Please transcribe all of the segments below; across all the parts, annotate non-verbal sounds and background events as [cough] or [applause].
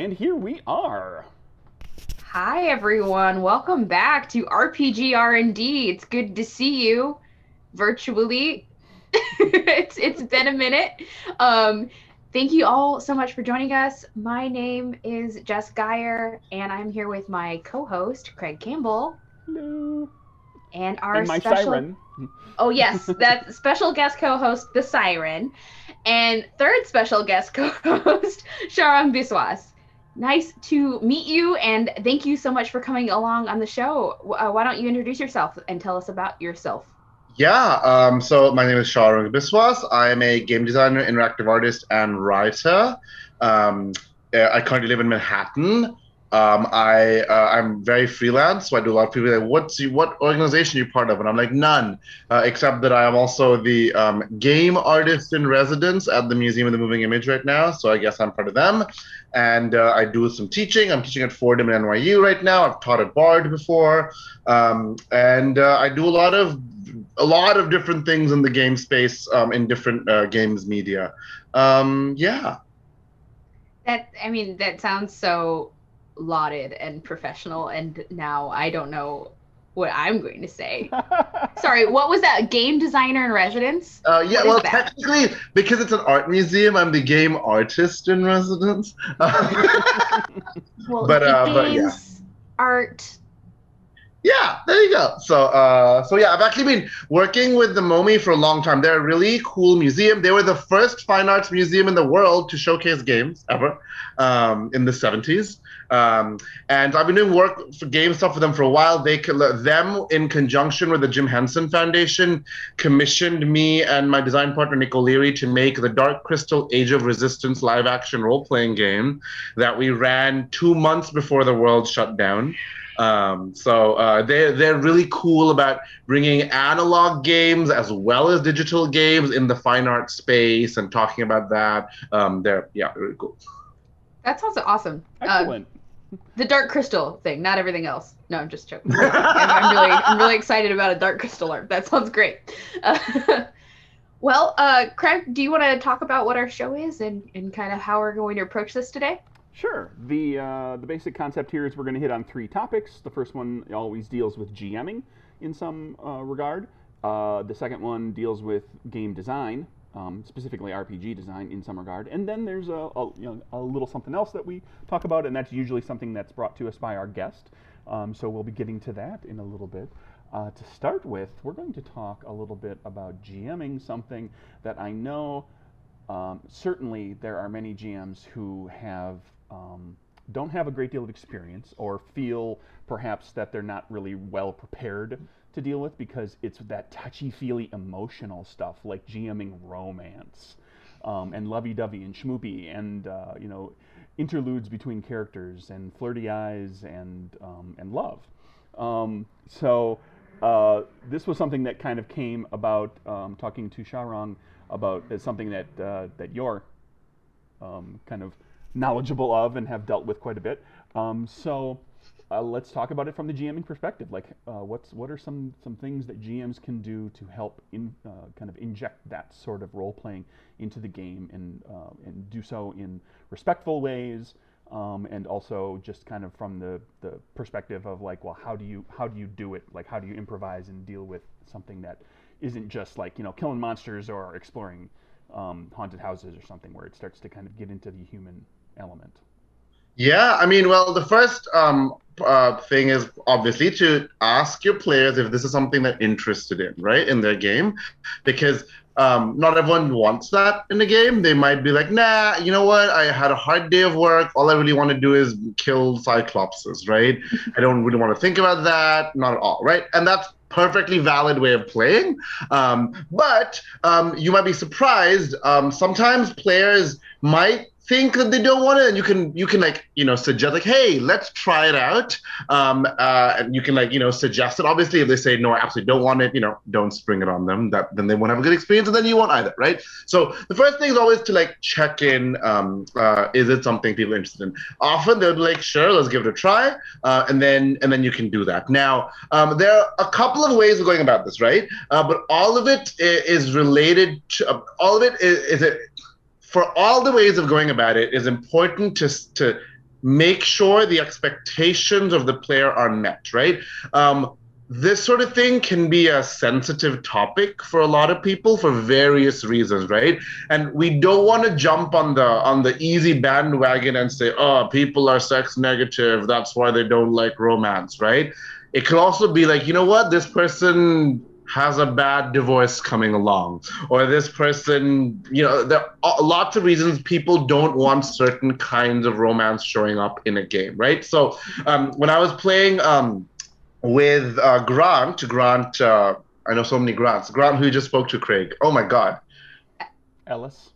And here we are. Hi everyone, welcome back to RPG R&D. It's good to see you virtually. [laughs] it's it's been a minute. Um, thank you all so much for joining us. My name is Jess Geyer, and I'm here with my co-host Craig Campbell. Hello. And our and my special siren. Oh yes, that [laughs] special guest co-host the Siren, and third special guest co-host Sharang Biswas. Nice to meet you, and thank you so much for coming along on the show. Uh, why don't you introduce yourself and tell us about yourself? Yeah, um, so my name is Sharang Biswas. I am a game designer, interactive artist, and writer. Um, uh, I currently live in Manhattan. Um, I uh, I'm very freelance, so I do a lot of people like, "What's you, what organization are you part of?" And I'm like, none, uh, except that I am also the um, game artist in residence at the Museum of the Moving Image right now. So I guess I'm part of them, and uh, I do some teaching. I'm teaching at Fordham and NYU right now. I've taught at Bard before, um, and uh, I do a lot of a lot of different things in the game space um, in different uh, games media. Um, yeah. That I mean, that sounds so lauded and professional, and now I don't know what I'm going to say. [laughs] Sorry, what was that? Game designer in residence? Uh, yeah, What is well, that? technically, because it's an art museum, I'm the game artist in residence. [laughs] Well, But, uh, but, yeah. art. Yeah, there you go. So, uh, so yeah, I've actually been working with the MoMI for a long time. They're a really cool museum. They were the first fine arts museum in the world to showcase games ever um, in the 70s. Um, and I've been doing work for game stuff for them for a while. They them in conjunction with the Jim Henson Foundation commissioned me and my design partner Nick O'Leary to make the Dark Crystal Age of Resistance live action role playing game that we ran two months before the world shut down. Um, so uh, they're they're really cool about bringing analog games as well as digital games in the fine art space and talking about that. Um, they're yeah, really cool. That sounds awesome. Uh, Excellent. the dark crystal thing, not everything else. No, I'm just joking. [laughs] I'm, I'm really, I'm really excited about a dark crystal art. That sounds great. Uh, [laughs] well, uh, Craig, do you want to talk about what our show is and, and kind of how we're going to approach this today? Sure. The uh, the basic concept here is we're going to hit on three topics. The first one always deals with GMing in some uh, regard. Uh, the second one deals with game design, um, specifically RPG design in some regard. And then there's a, a, you know, a little something else that we talk about, and that's usually something that's brought to us by our guest. Um, so we'll be getting to that in a little bit. Uh, to start with, we're going to talk a little bit about GMing, something that I know um, certainly, there are many GMs who have um, don't have a great deal of experience or feel perhaps that they're not really well prepared to deal with because it's that touchy-feely emotional stuff like GMing romance um, and lovey-dovey and schmoopy and uh, you know interludes between characters and flirty eyes and um, and love. Um, so uh, this was something that kind of came about um, talking to Sharang about something that uh, that you're um, kind of knowledgeable of and have dealt with quite a bit. Um, so uh, let's talk about it from the GMing perspective. Like, uh, what's what are some some things that GMs can do to help in uh, kind of inject that sort of role playing into the game and uh, and do so in respectful ways. Um, and also just kind of from the, the perspective of like, well, how do you how do you do it? Like, how do you improvise and deal with something that isn't just like you know killing monsters or exploring um, haunted houses or something where it starts to kind of get into the human element. Yeah, I mean, well, the first um, uh, thing is obviously to ask your players if this is something they're interested in, right, in their game, because um, not everyone wants that in the game. They might be like, nah, you know what? I had a hard day of work. All I really want to do is kill cyclopses, right? [laughs] I don't really want to think about that. Not at all, right? And that's perfectly valid way of playing. Um, but um, you might be surprised. Um, sometimes players might think that they don't want it and you can you can like you know suggest like hey let's try it out. Um uh and you can like you know suggest it. Obviously if they say no i absolutely don't want it you know don't spring it on them. That then they won't have a good experience and then you won't either right? So the first thing is always to like check in um uh is it something people are interested in? Often they'll be like sure let's give it a try uh, and then and then you can do that. Now um there are a couple of ways of going about this right? Uh, but all of it is related to uh, all of it is, is it for all the ways of going about it is important to to make sure the expectations of the player are met, right? Um, this sort of thing can be a sensitive topic for a lot of people for various reasons right? And we don't want to jump on the on the easy bandwagon and say oh people are sex negative that's why they don't like romance right? It could also be like you know what? This person has a bad divorce coming along or this person you know there are lots of reasons people don't want certain kinds of romance showing up in a game right so um, when i was playing um, with uh, Grant. Grant, uh, I know so many Grants. Grant, who just spoke to Craig. Oh my God. Ellis.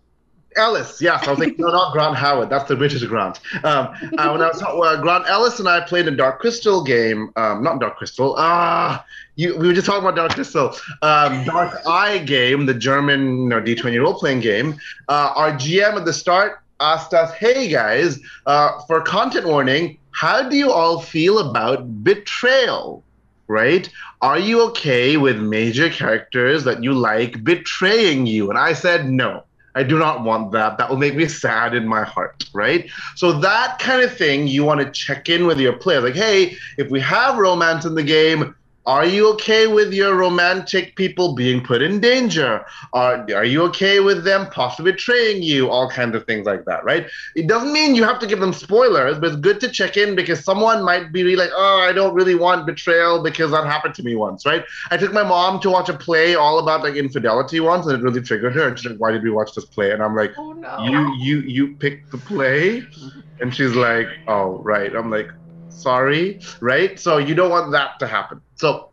Ellis, yes. I was like, no, not Grant Howard. That's the British Grant. Um, uh, when I was uh, Grant Ellis and I played a Dark Crystal game. Um, not Dark Crystal. Ah, you. We were just talking about Dark Crystal. Um, Dark Eye game, the German you know, D20 role playing game. Uh, our GM at the start asked us, "Hey guys, uh, for content warning, how do you all feel about betrayal? Right? Are you okay with major characters that you like betraying you? And I said, no. I do not want that. That will make me sad in my heart, right? So that kind of thing, you want to check in with your player, like, hey, if we have romance in the game, are you okay with your romantic people being put in danger? Are, are you okay with them possibly betraying you? All kinds of things like that, right? It doesn't mean you have to give them spoilers, but it's good to check in because someone might be really like, oh, I don't really want betrayal because that happened to me once, right? I took my mom to watch a play all about like infidelity once, and it really triggered her. And she's like, why did we watch this play? And I'm like, oh, no. you you you picked the play, and she's like, oh right. I'm like, sorry, right? So you don't want that to happen. So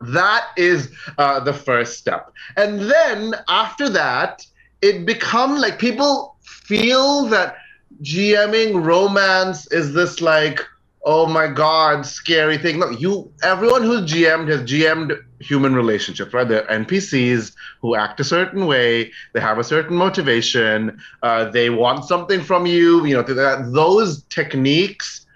that is uh, the first step. And then after that, it becomes like people feel that GMing romance is this like, oh my God, scary thing. Look, you, everyone who's GM'd has GM'd human relationships, right? They're NPCs who act a certain way. They have a certain motivation. Uh, they want something from you. You know, those techniques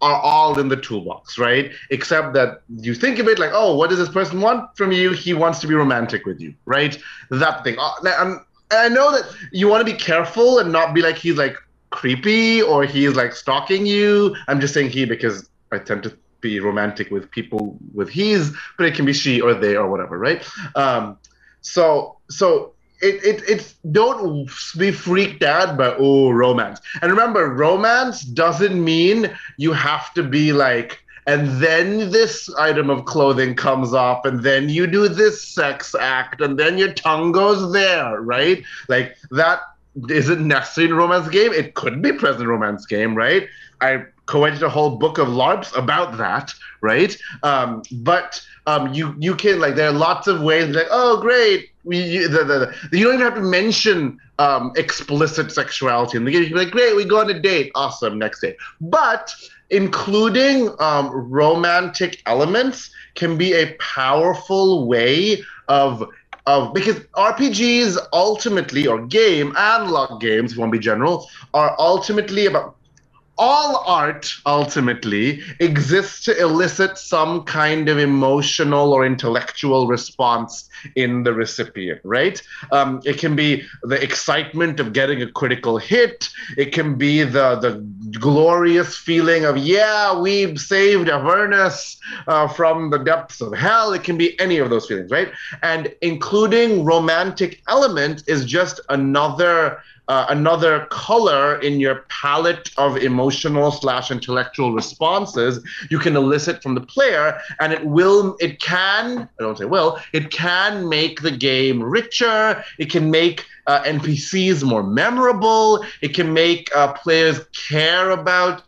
are all in the toolbox, right? Except that you think of it like, oh, what does this person want from you? He wants to be romantic with you, right? That thing. Uh, and I know that you want to be careful and not be like he's like creepy or he's like stalking you. I'm just saying he because I tend to be romantic with people with he's, but it can be she or they or whatever, right? Um, so so it, it it's don't be freaked out by oh romance. And remember romance doesn't mean you have to be like and then this item of clothing comes up and then you do this sex act and then your tongue goes there right? Like that isn't necessarily in a romance game. It could be present romance game right? I co-edited a whole book of larps about that right? Um, but um, you you can like there are lots of ways like oh great we you, the, the, the, you don't even have to mention um, explicit sexuality in the game. You can be like great we go on a date. Awesome next day but including um, romantic elements can be a powerful way of of because RPGs ultimately or game analog games if you want to be general are ultimately about all art ultimately exists to elicit some kind of emotional or intellectual response in the recipient, right? Um, it can be the excitement of getting a critical hit. It can be the the glorious feeling of yeah, we've saved Avernus uh, from the depths of hell. It can be any of those feelings, right? And including romantic element is just another uh, another color in your palette of emotional slash intellectual responses you can elicit from the player and it will it can i don't say will it can make the game richer it can make uh, npcs more memorable it can make uh, players care about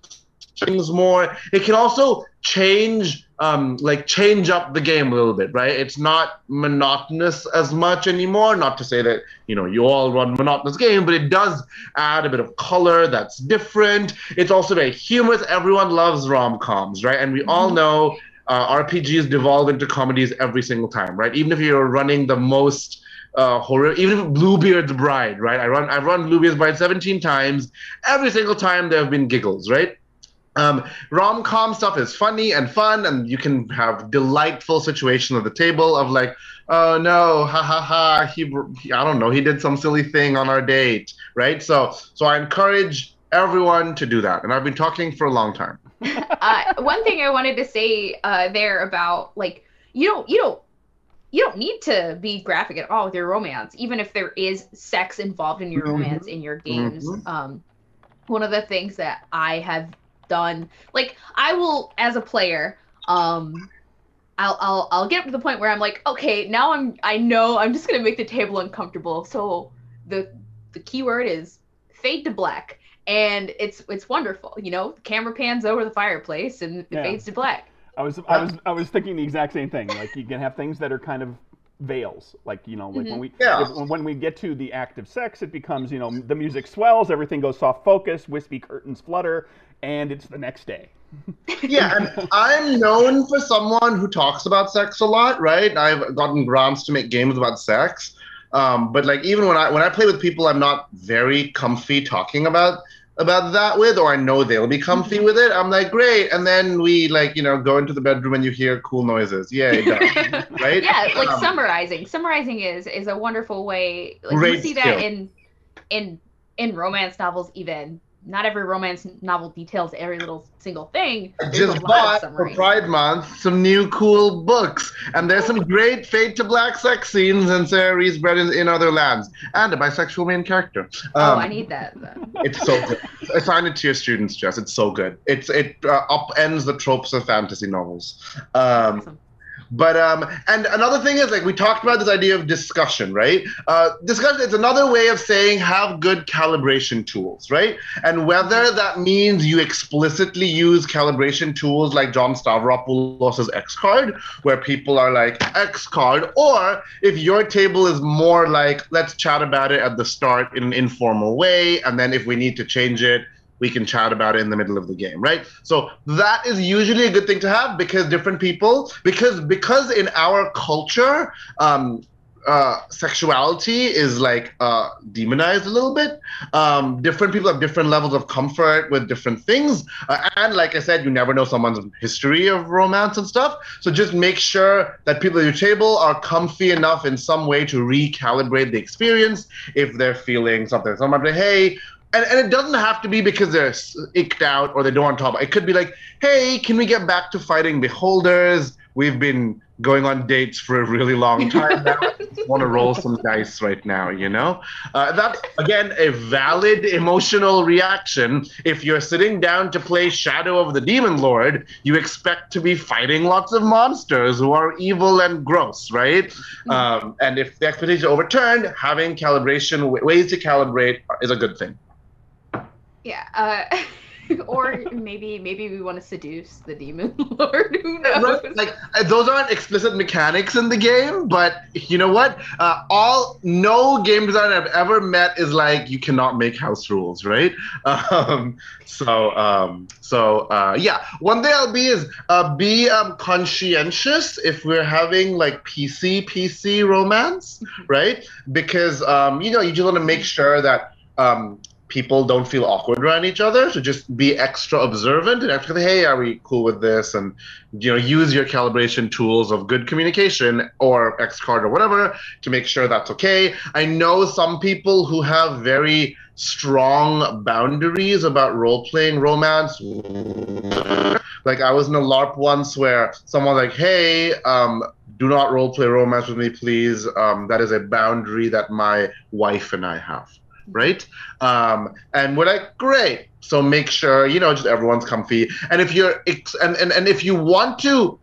things more it can also change um, like change up the game a little bit, right? It's not monotonous as much anymore. Not to say that you know you all run monotonous game, but it does add a bit of color that's different. It's also very humorous. Everyone loves rom coms, right? And we all mm-hmm. know uh, RPGs devolve into comedies every single time, right? Even if you're running the most uh, horror, even if Bluebeard's Bride, right? I run I've run Bluebeard's Bride 17 times. Every single time there have been giggles, right? Um, Rom com stuff is funny and fun, and you can have delightful situations at the table of like, oh no, ha ha ha, he, I don't know, he did some silly thing on our date, right? So, so I encourage everyone to do that. And I've been talking for a long time. [laughs] uh, one thing I wanted to say uh, there about like you don't you don't you don't need to be graphic at all with your romance, even if there is sex involved in your Mhm. romance in your games. Mhm. Um, one of the things that I have done, like I will as a player, um, I'll I'll I'll get to the point where I'm like, okay, now I'm I know I'm just gonna make the table uncomfortable. So the the keyword is fade to black. And it's it's wonderful, you know. The camera pans over the fireplace and it Yeah. fades to black. I was I was I was thinking the exact same thing. Like you can have things that are kind of veils. Like you know, like when we Yeah. if- when we get to the act of sex, it becomes you know the music swells, everything goes soft focus, wispy curtains flutter, and it's the next day. [laughs] yeah, and I'm known for someone who talks about sex a lot, right? I've gotten grants to make games about sex. Um, but like even when I when I play with people I'm not very comfy talking about about that with, or I know they'll be comfy with it, I'm like, great. And then we like, you know, go into the bedroom and you hear cool noises. Yay, done. [laughs] right? yeah like Um, summarizing summarizing is is a wonderful way like you Great see that skill. in in in romance novels even not every romance novel details every little single thing I just a lot of bought for. Pride Month some new cool books, and there's some great fade to black sex scenes and Sarah Rees Brennan, in Other Lands, and a bisexual main character. oh Um, i need that It's so good. Assign it to your students, Jess. It's so good. It's it uh, upends the tropes of fantasy novels. Um, Awesome. But um, and another thing is like we talked about this idea of discussion, right? Uh, discussion. It's another way of saying have good calibration tools, right? And whether that means you explicitly use calibration tools like John Stavropoulos' X card, where people are like X card, or if your table is more like let's chat about it at the start in an informal way, and then if we need to change it, we can chat about it in the middle of the game, right? So that is usually a good thing to have because different people, because because in our culture, um, uh, sexuality is like uh, demonized a little bit. Um, different people have different levels of comfort with different things, uh, and like I said, you never know someone's history of romance and stuff. So just make sure that people at your table are comfy enough in some way to recalibrate the experience if they're feeling something. Someone be, hey, and, and it doesn't have to be because they're icked out or they don't want to talk about it. It could be like, hey, can we get back to fighting beholders? We've been going on dates for a really long time now. [laughs] want to roll some dice right now, you know? Uh, that's, again, a valid emotional reaction. If you're sitting down to play Shadow of the Demon Lord, you expect to be fighting lots of monsters who are evil and gross, right? Um, and if the expectations are overturned, having calibration, ways to calibrate is a good thing. Yeah uh [laughs] or maybe maybe we want to seduce the demon [laughs] lord who knows Right, Like uh, those aren't explicit mechanics in the game, but you know what? Uh, all no game designer I've ever met is like you cannot make house rules, right? [laughs] Um, so um, so uh, yeah, one thing I'll be is uh, be um, conscientious if we're having like PC PC romance, right? Because um, you know you just want to make sure that. Um, people don't feel awkward around each other so just be extra observant and actually hey are we cool with this? And you know use your calibration tools of good communication or x card or whatever to make sure that's okay. I know some people who have very strong boundaries about role-playing romance. Like i was in a larp once where someone like hey um do not role-play romance with me please. Um, that is a boundary that my wife and i have right? Um, and we're like great. So make sure you know just everyone's comfy. And if you're ex- and, and, and if you want to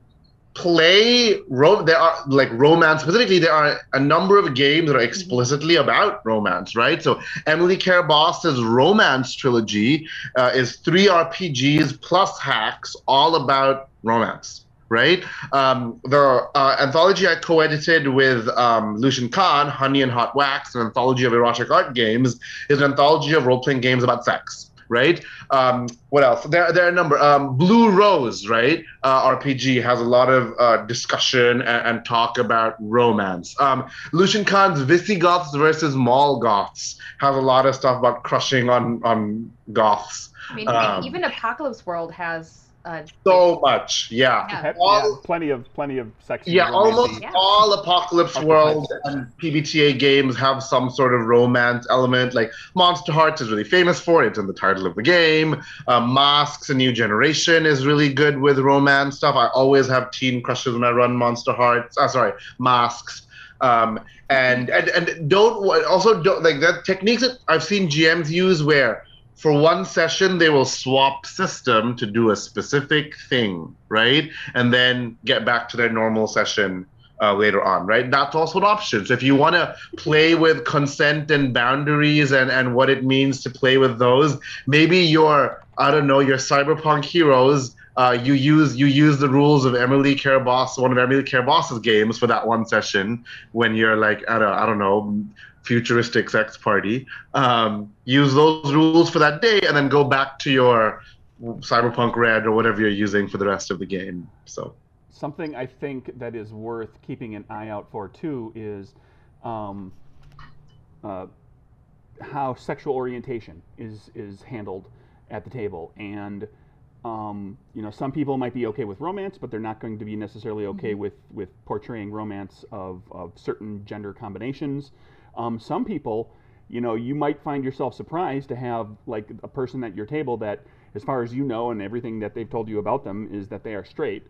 play ro- there are like romance specifically there are a number of games that are explicitly about romance right? So emily care boss's romance trilogy uh, is three rpgs plus hacks all about romance right um, the uh, anthology i co-edited with um, lucian kahn honey and hot wax an anthology of erotic art games is an anthology of role-playing games about sex right? Um, what else? There, there are a number. Um, Blue Rose, right? Uh, RPG has a lot of uh, discussion and, and talk about romance. Um, Lucian Kahn's Visigoths versus Mall Goths has a lot of stuff about crushing on on goths. I mean, Um, even Apocalypse World has Uh, So much, yeah. Yeah. All- yeah, plenty of plenty of sex. Yeah, almost Yeah. all Apocalypse Archetypes. World and PBTA games have some sort of romance element. Like Monsterhearts is really famous for it. It's in the title of the game. Um, Masks: A New Generation is really good with romance stuff. I always have teen crushes when I run Monsterhearts. Uh, sorry, Masks. Um, and, and and don't also don't like that techniques that I've seen GMs use where for one session they will swap system to do a specific thing, right? And then get back to their normal session uh, later on, right? That's also an option. So if you want to play with consent and boundaries and and what it means to play with those, maybe your I don't know your cyberpunk heroes. Uh, you use you use the rules of Emily Care Boss, one of Emily Care Boss's games, for that one session when you're like at a I don't know futuristic sex party. Um, use those rules for that day, and then go back to your Cyberpunk Red or whatever you're using for the rest of the game. So Something I think that is worth keeping an eye out for too is um, uh, how sexual orientation is is handled at the table, and um, you know some people might be okay with romance, but they're not going to be necessarily okay with with portraying romance of, of certain gender combinations. Um, some people, you know, you might find yourself surprised to have like a person at your table that, as far as you know, and everything that they've told you about them is that they are straight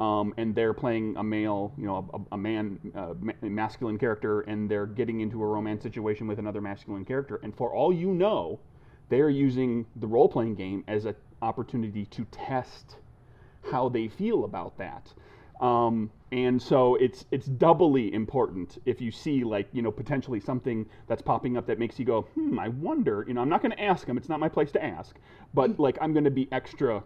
um, and they're playing a male, you know, a, a man, uh, masculine character, and they're getting into a romance situation with another masculine character. And for all you know, they're using the role playing game as an opportunity to test how they feel about that. Um, and so it's it's doubly important if you see like you know potentially something that's popping up that makes you go hmm I wonder you know I'm not going to ask them it's not my place to ask but like I'm going to be extra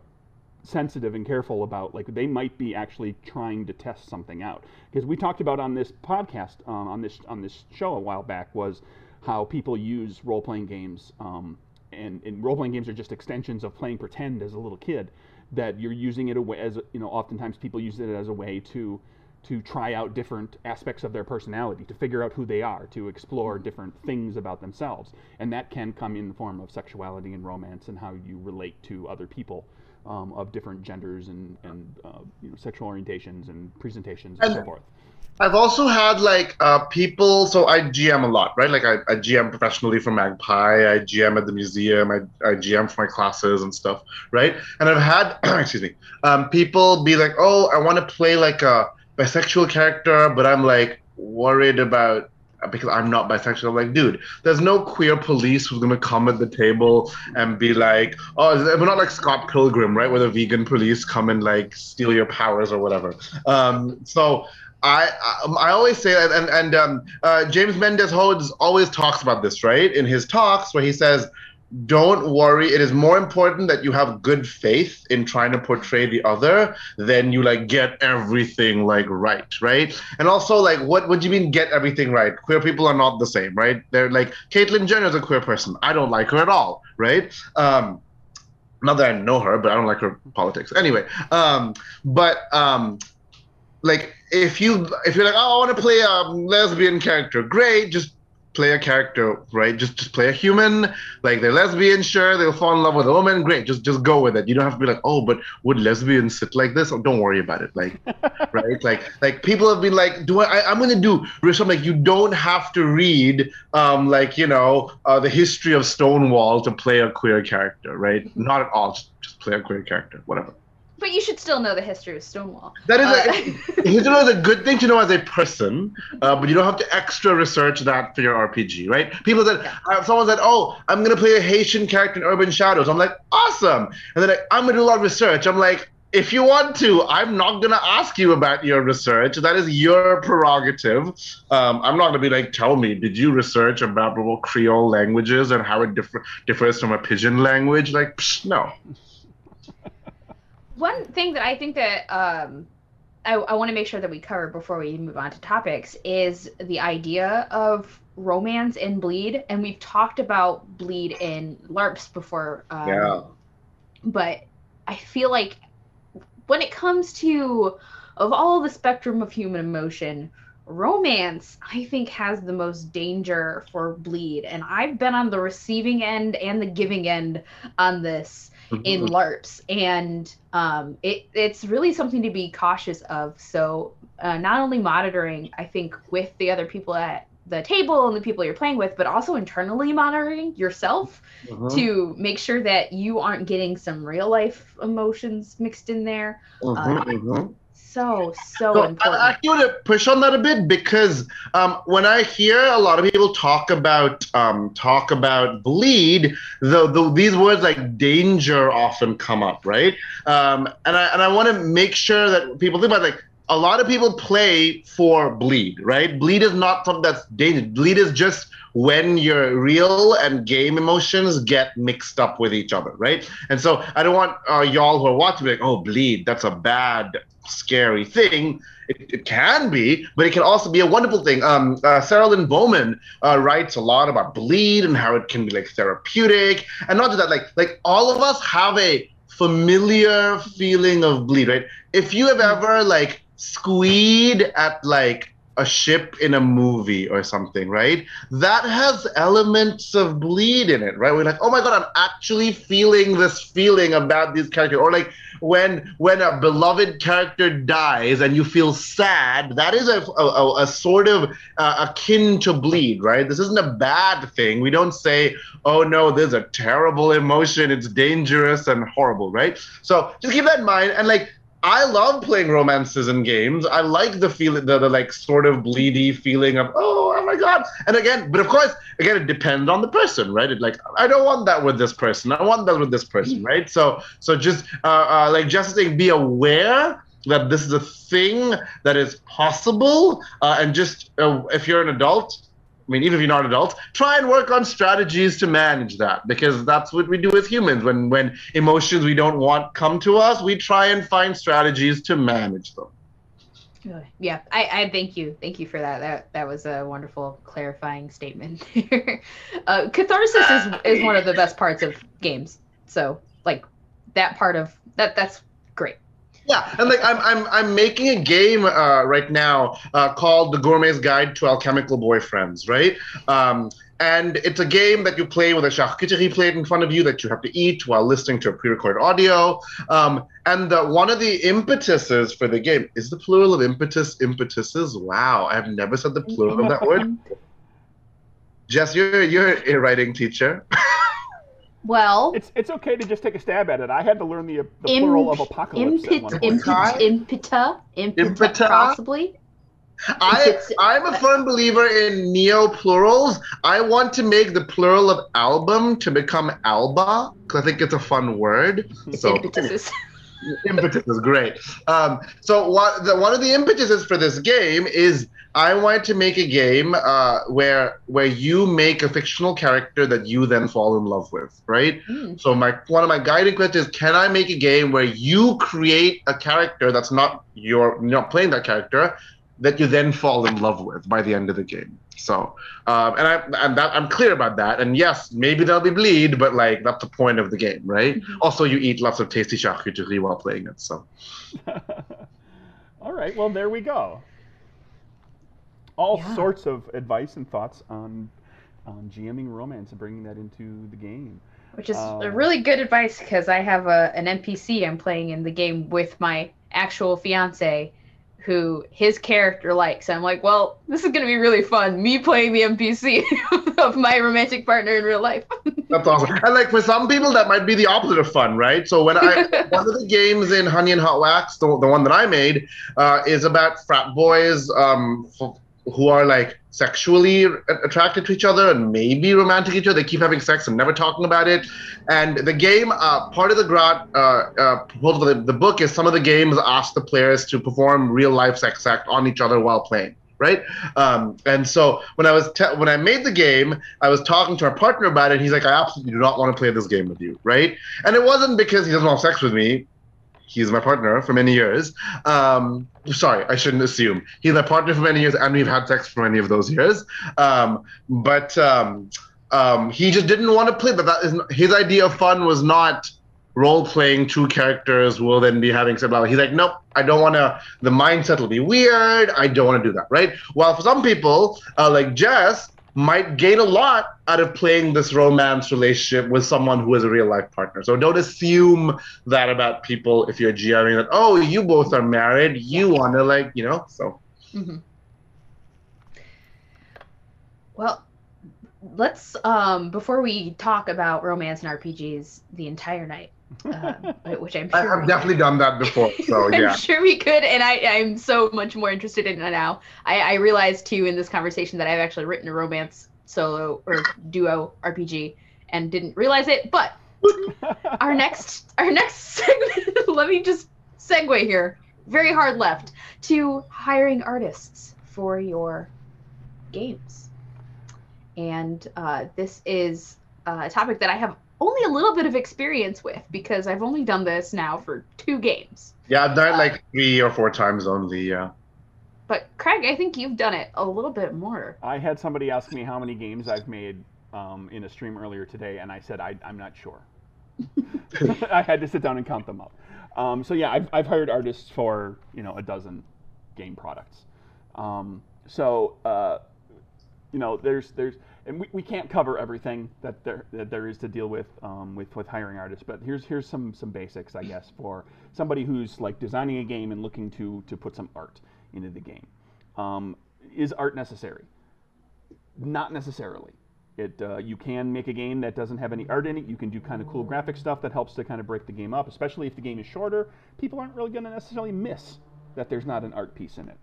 sensitive and careful about like they might be actually trying to test something out. Because we talked about on this podcast um, on this on this show a while back was how people use role playing games um, and, and role playing games are just extensions of playing pretend as a little kid that you're using it a way as you know oftentimes people use it as a way to to try out different aspects of their personality to figure out who they are to explore different things about themselves and that can come in the form of sexuality and romance and how you relate to other people um, of different genders and, and uh, you know, sexual orientations and presentations and, And- so forth. I've also had like uh, people. So I GM a lot, right? Like I, I GM professionally for Magpie. I GM at the museum. I, I GM for my classes and stuff, right? And I've had, [clears throat] excuse me, um, people be like, "Oh, I want to play like a bisexual character," but I'm like worried about because I'm not bisexual. I'm like, dude, there's no queer police who's gonna come at the table and be like, "Oh, we're not like Scott Pilgrim, right? Where the vegan police come and like steal your powers or whatever." Um, so. I, I I always say that, and and um, uh, James Mendez Hodes always talks about this, right? In his talks, where he says, "Don't worry. It is more important that you have good faith in trying to portray the other than you like get everything like right, right? And also, like, what what you mean get everything right? Queer people are not the same, right? They're like Caitlyn Jenner is a queer person. I don't like her at all, right? Um, not that I know her, but I don't like her politics. Anyway, um, but um, like if you if you're like oh I want to play a lesbian character, great, just play a character, right? Just just play a human. Like they're lesbian, sure, they'll fall in love with a woman, great. Just just go with it. You don't have to be like oh, but would lesbians sit like this? Oh, don't worry about it. Like [laughs] right? Like like people have been like, do I, I I'm gonna do something like you don't have to read um like you know uh, the history of Stonewall to play a queer character, right? Not at all. Just, just play a queer character, whatever. But you should still know the history of Stonewall. That is Uh, [laughs] a, know, it's a good thing to know as a person, uh, but you don't have to extra research that for your RPG, right? People said, uh, someone said, "Oh, I'm gonna play a Haitian character in Urban Shadows." I'm like, "Awesome!" And then like, I'm gonna do a lot of research. I'm like, if you want to, I'm not gonna ask you about your research. That is your prerogative. Um, I'm not gonna be like, "Tell me, did you research about Creole languages and how it differ- differs from a Pidgin language?" Like, psh, no. One thing that I think that um, I, I want to make sure that we cover before we move on to topics is the idea of romance and bleed. And we've talked about bleed in LARPs before. Um, Yeah. But I feel like when it comes to, of all the spectrum of human emotion, romance, I think, has the most danger for bleed. And I've been on the receiving end and the giving end on this. In LARPs, and um, it it's really something to be cautious of. So uh, not only monitoring, I think, with the other people at the table and the people you're playing with, but also internally monitoring yourself Mhm. to make sure that you aren't getting some real life emotions mixed in there. Mhm, mhm. So so So I important. actually want to push on that a bit because um, when I hear a lot of people talk about um, talk about bleed, the, the these words like danger often come up, right? Um, and I and I want to make sure that people think about like a lot of people play for bleed, right? Bleed is not something that's dangerous. Bleed is just when your real and game emotions get mixed up with each other, right? And so I don't want uh, y'all who are watching to be like, oh, bleed, that's a bad, scary thing. It, it can be, but it can also be a wonderful thing. Um, uh, Sarah Lynn Bowman uh, writes a lot about bleed and how it can be like therapeutic, and not just that, like like all of us have a familiar feeling of bleed, right? If you have ever like squeed at like a ship in a movie or something, right? That has elements of bleed in it, right? We're like, oh my god, I'm actually feeling this feeling about these characters, or like when when a beloved character dies and you feel sad, that is a a, a sort of uh, akin to bleed, right? This isn't a bad thing. We don't say, oh no, there's a terrible emotion, it's dangerous and horrible, right? So just keep that in mind, and like I love playing romances in games. I like the feeling, the, the like sort of bleedy feeling of oh, oh my god. And again, but of course, again, it depends on the person, right? It like I don't want that with this person. I want that with this person, right? So so just uh, uh like just saying, be aware that this is a thing that is possible, uh, and just uh, if you're an adult. I mean, even if you're not an adult, try and work on strategies to manage that because that's what we do as humans. When when emotions we don't want come to us, we try and find strategies to manage them. Yeah, I, I thank you. Thank you for that. That that was a wonderful clarifying statement. [laughs] uh, catharsis is, is one of the best parts of games. So like that part of that that's. Yeah, and like I'm I'm I'm making a game uh, right now uh, called The Gourmet's Guide to Alchemical Boyfriends, right? Um, and it's a game that you play with a charcuterie plate in front of you that you have to eat while listening to a pre-recorded audio. Um, and the, one of the impetuses for the game is the plural of impetus impetuses. Wow, I've never said the plural of that word. [laughs] Jess, you're you're a writing teacher. [laughs] Well, It's it's okay to just take a stab at it. I had to learn the, uh, the plural of apocalypse at impet, one point. impet, impeta, impeta, Impeta? possibly. I, I'm a firm believer in neo plurals. I want to make the plural of album to become alba because I think it's a fun word. So Impetuses. [laughs] impetus is great. Um, so what the, one of the impetuses for this game is I wanted to make a game uh, where where you make a fictional character that you then fall in love with, right? Mm. So my one of my guiding questions is: Can I make a game where you create a character that's not your you're not playing that character, that you then fall in love with by the end of the game? So, um, and I and that I'm clear about that. And yes, maybe there'll be bleed, but like that's the point of the game, right? Mhm. Also, you eat lots of tasty charcuterie while playing it. So, [laughs] All right, well there we go. All Yeah. sorts of advice and thoughts on on GMing romance and bringing that into the game. Which is Um, a really good advice because I have a, an NPC I'm playing in the game with my actual fiance who his character likes. I'm like, well, this is going to be really fun. Me playing the NPC [laughs] of my romantic partner in real life. [laughs] That's awesome. And like for some people, that might be the opposite of fun, right? So when I [laughs] one of the games in Honey and Hot Wax, the, the one that I made, uh, is about frat boys um, f- who are like sexually attracted to each other and maybe romantic each other. They keep having sex and never talking about it. And the game, uh, part of the grant uh, uh, proposal for the, the book is some of the games ask the players to perform real life sex act on each other while playing. Right, um, and so when I was te- when I made the game, I was talking to our partner about it. He's like, I absolutely do not want to play this game with you, right? And it wasn't because he doesn't want sex with me. He's my partner for many years. Um, sorry, I shouldn't assume. He's my partner for many years, and we've had sex for many of those years. Um, but um, um, he just didn't want to play. But that is not, his idea of fun was not role playing two characters will then be having sex. blah, blah. He's like, nope, I don't want to. The mindset will be weird. I don't want to do that, right? While for some people, uh, like Jess, might gain a lot out of playing this romance relationship with someone who is a real life partner. So don't assume that about people if you're GMing that, oh, you both are married, you want to, like, you know, so. Mm-hmm. Well, let's um before we talk about romance and RPGs the entire night, uh, which I'm [laughs] sure I've definitely could. done that before. So [laughs] I'm yeah. sure we could, and I I'm so much more interested in it now. I I realized too in this conversation that I've actually written a romance solo or duo RPG and didn't realize it, but [laughs] our next our next segment let me just segue here very hard left to hiring artists for your games and uh, this is uh, a topic that i have only a little bit of experience with because i've only done this now for two games Yeah, I've done it like three or four times only. Yeah. but craig i think you've done it a little bit more I had somebody ask me how many games I've made um, in a stream earlier today, and I said I, I'm not sure. [laughs] I had to sit down and count them up. Um, so yeah, I've, I've hired artists for you know a dozen game products. Um, so uh, you know there's there's and we, we can't cover everything that there that there is to deal with um, with with hiring artists. But here's here's some some basics I guess for somebody who's like designing a game and looking to to put some art into the game. Um, is art necessary? Not necessarily. It, uh, you can make a game that doesn't have any art in it. You can do kind of cool graphic stuff that helps to kind of break the game up, especially if the game is shorter. People aren't really going to necessarily miss that there's not an art piece in it.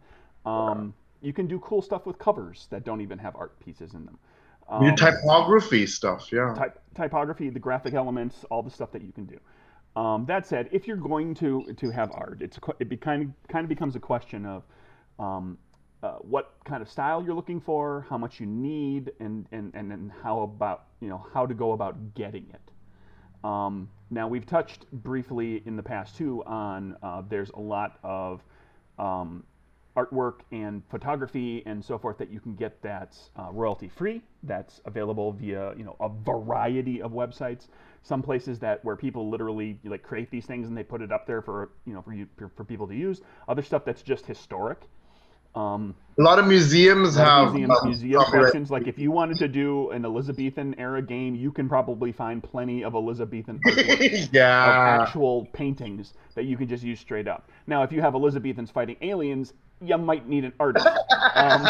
Um, you can do cool stuff with covers that don't even have art pieces in them. Um, typography stuff. Yeah. type, typography, the graphic elements, all the stuff that you can do. Um, that said, if you're going to to have art, it's it be kind of kind of becomes a question of um, uh, what kind of style you're looking for, how much you need, and and and then how about you know how to go about getting it. Um, now we've touched briefly in the past too on uh, there's a lot of um, artwork and photography and so forth that you can get that's uh, royalty free. That's available via you know a variety of websites. Some places that where people literally like create these things and they put it up there for you know for you for, for people to use. Other stuff that's just historic. Um, A lot of museums lot have of museum, um, museum collections. Like if you wanted to do an Elizabethan era game, you can probably find plenty of Elizabethan artwork [laughs] of yeah. actual paintings that you can just use straight up. Now, if you have Elizabethans fighting aliens, you might need an artist. [laughs] Um,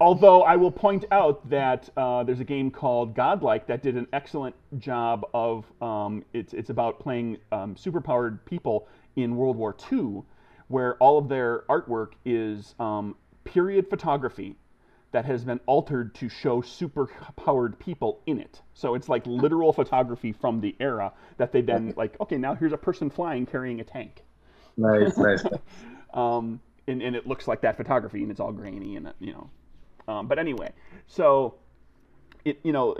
although I will point out that uh, there's a game called Godlike that did an excellent job of um, it's it's about playing um, superpowered people in World War II, where all of their artwork is um, period photography that has been altered to show superpowered people in it. So it's like literal photography from the era that they then [laughs] like, okay, now here's a person flying carrying a tank. nice, nice. [laughs] Um, and, and it looks like that photography and it's all grainy and, you know. Um, but anyway, so, it, you know,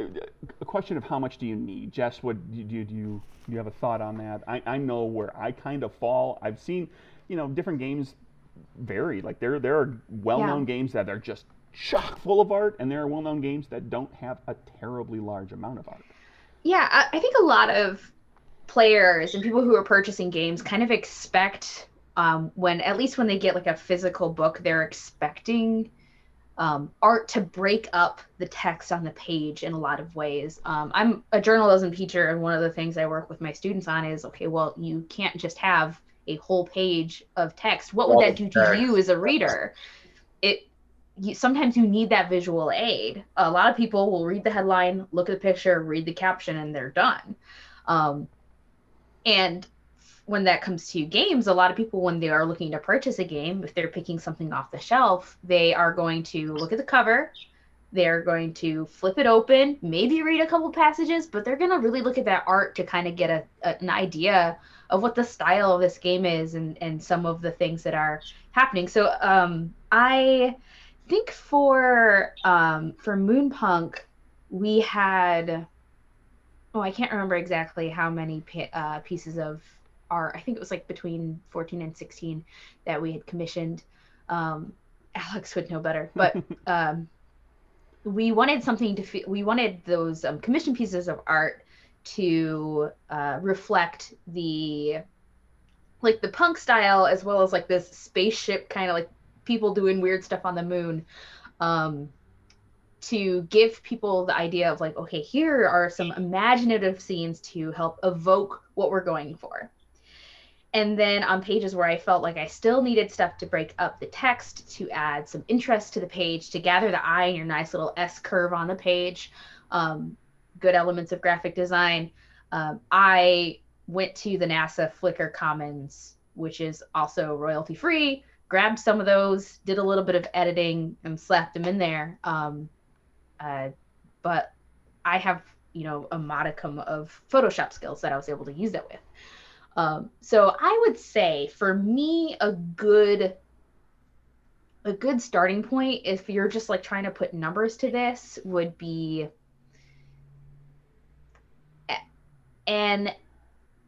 a question of how much do you need? Jess, what do you, do you, do you, have a thought on that? I, I know where I kind of fall. I've seen, you know, different games vary. Like there, there are well-known games that are just chock full of art, and there are well-known games that don't have a terribly large amount of art. Yeah, I, I think a lot of players and people who are purchasing games kind of expect um, when, at least when they get like a physical book, they're expecting um, art to break up the text on the page in a lot of ways. Um, I'm a journalism teacher, and one of the things I work with my students on is okay, well, you can't just have a whole page of text. What would that do to you as a reader? It you, sometimes you need that visual aid. A lot of people will read the headline, look at the picture, read the caption, and they're done. Um, and when that comes to games, a lot of people, when they are looking to purchase a game, if they're picking something off the shelf, they are going to look at the cover. They're going to flip it open, maybe read a couple passages, but they're going to really look at that art to kind of get a, a, an idea of what the style of this game is and, and some of the things that are happening. So um, I think for um, for Moonpunk, we had oh I can't remember exactly how many uh, pieces of art. I think it was like between 14 and 16 that we had commissioned. Um, Alex would know better, [laughs] but um, we wanted something to feel. we wanted those um, commission pieces of art to uh, reflect the like the punk style as well as like this spaceship kind of like people doing weird stuff on the moon um to give people the idea of like, okay, here are some imaginative scenes to help evoke what we're going for. And then on pages where I felt like I still needed stuff to break up the text, to add some interest to the page, to gather the eye in your nice little S curve on the page, um, good elements of graphic design, um, I went to the NASA Flickr Commons, which is also royalty free, grabbed some of those, did a little bit of editing, and slapped them in there. Um, uh, but I have, you know, a modicum of Photoshop skills that I was able to use that with. Um, so I would say for me, a good a good starting point if you're just like trying to put numbers to this would be an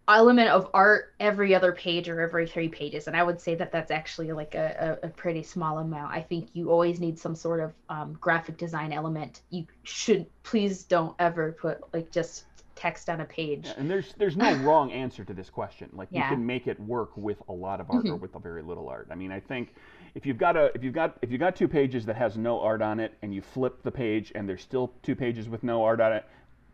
element of art every other page or every three pages. And i would say that that's actually like a, a, pretty small amount. I think you always need some sort of um, graphic design element. You should please don't ever put like just text on a page. Yeah, and there's there's no [laughs] wrong answer to this question. Like yeah. you can make it work with a lot of art mm-hmm. or with a very little art. I mean, I think if you've got a if you've got if you've got two pages that has no art on it and you flip the page and there's still two pages with no art on it,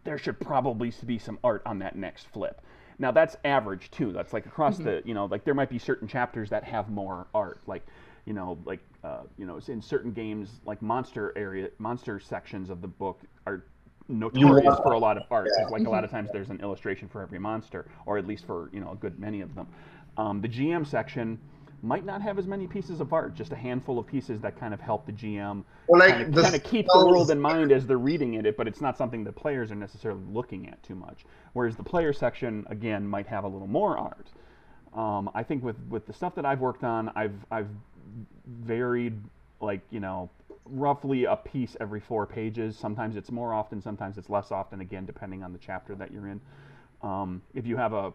there should probably be some art on that next flip. Now that's average too. That's like across mm-hmm. the you know like there might be certain chapters that have more art like you know like uh, you know in certain games like monster area monster sections of the book notorious for a lot of art. Yeah. Like a lot of times there's an illustration for every monster, or at least for you know a good many of them. Um, the GM section might not have as many pieces of art, just a handful of pieces that kind of help the GM well, like kind, of, kind of keep the world in mind as they're reading it, but it's not something that players are necessarily looking at too much. Whereas the player section, again, might have a little more art. Um, I think with, with the stuff that I've worked on, I've I've varied like you know roughly a piece every four pages. Sometimes it's more often, sometimes it's less often, again, depending on the chapter that you're in. Um, if you have a,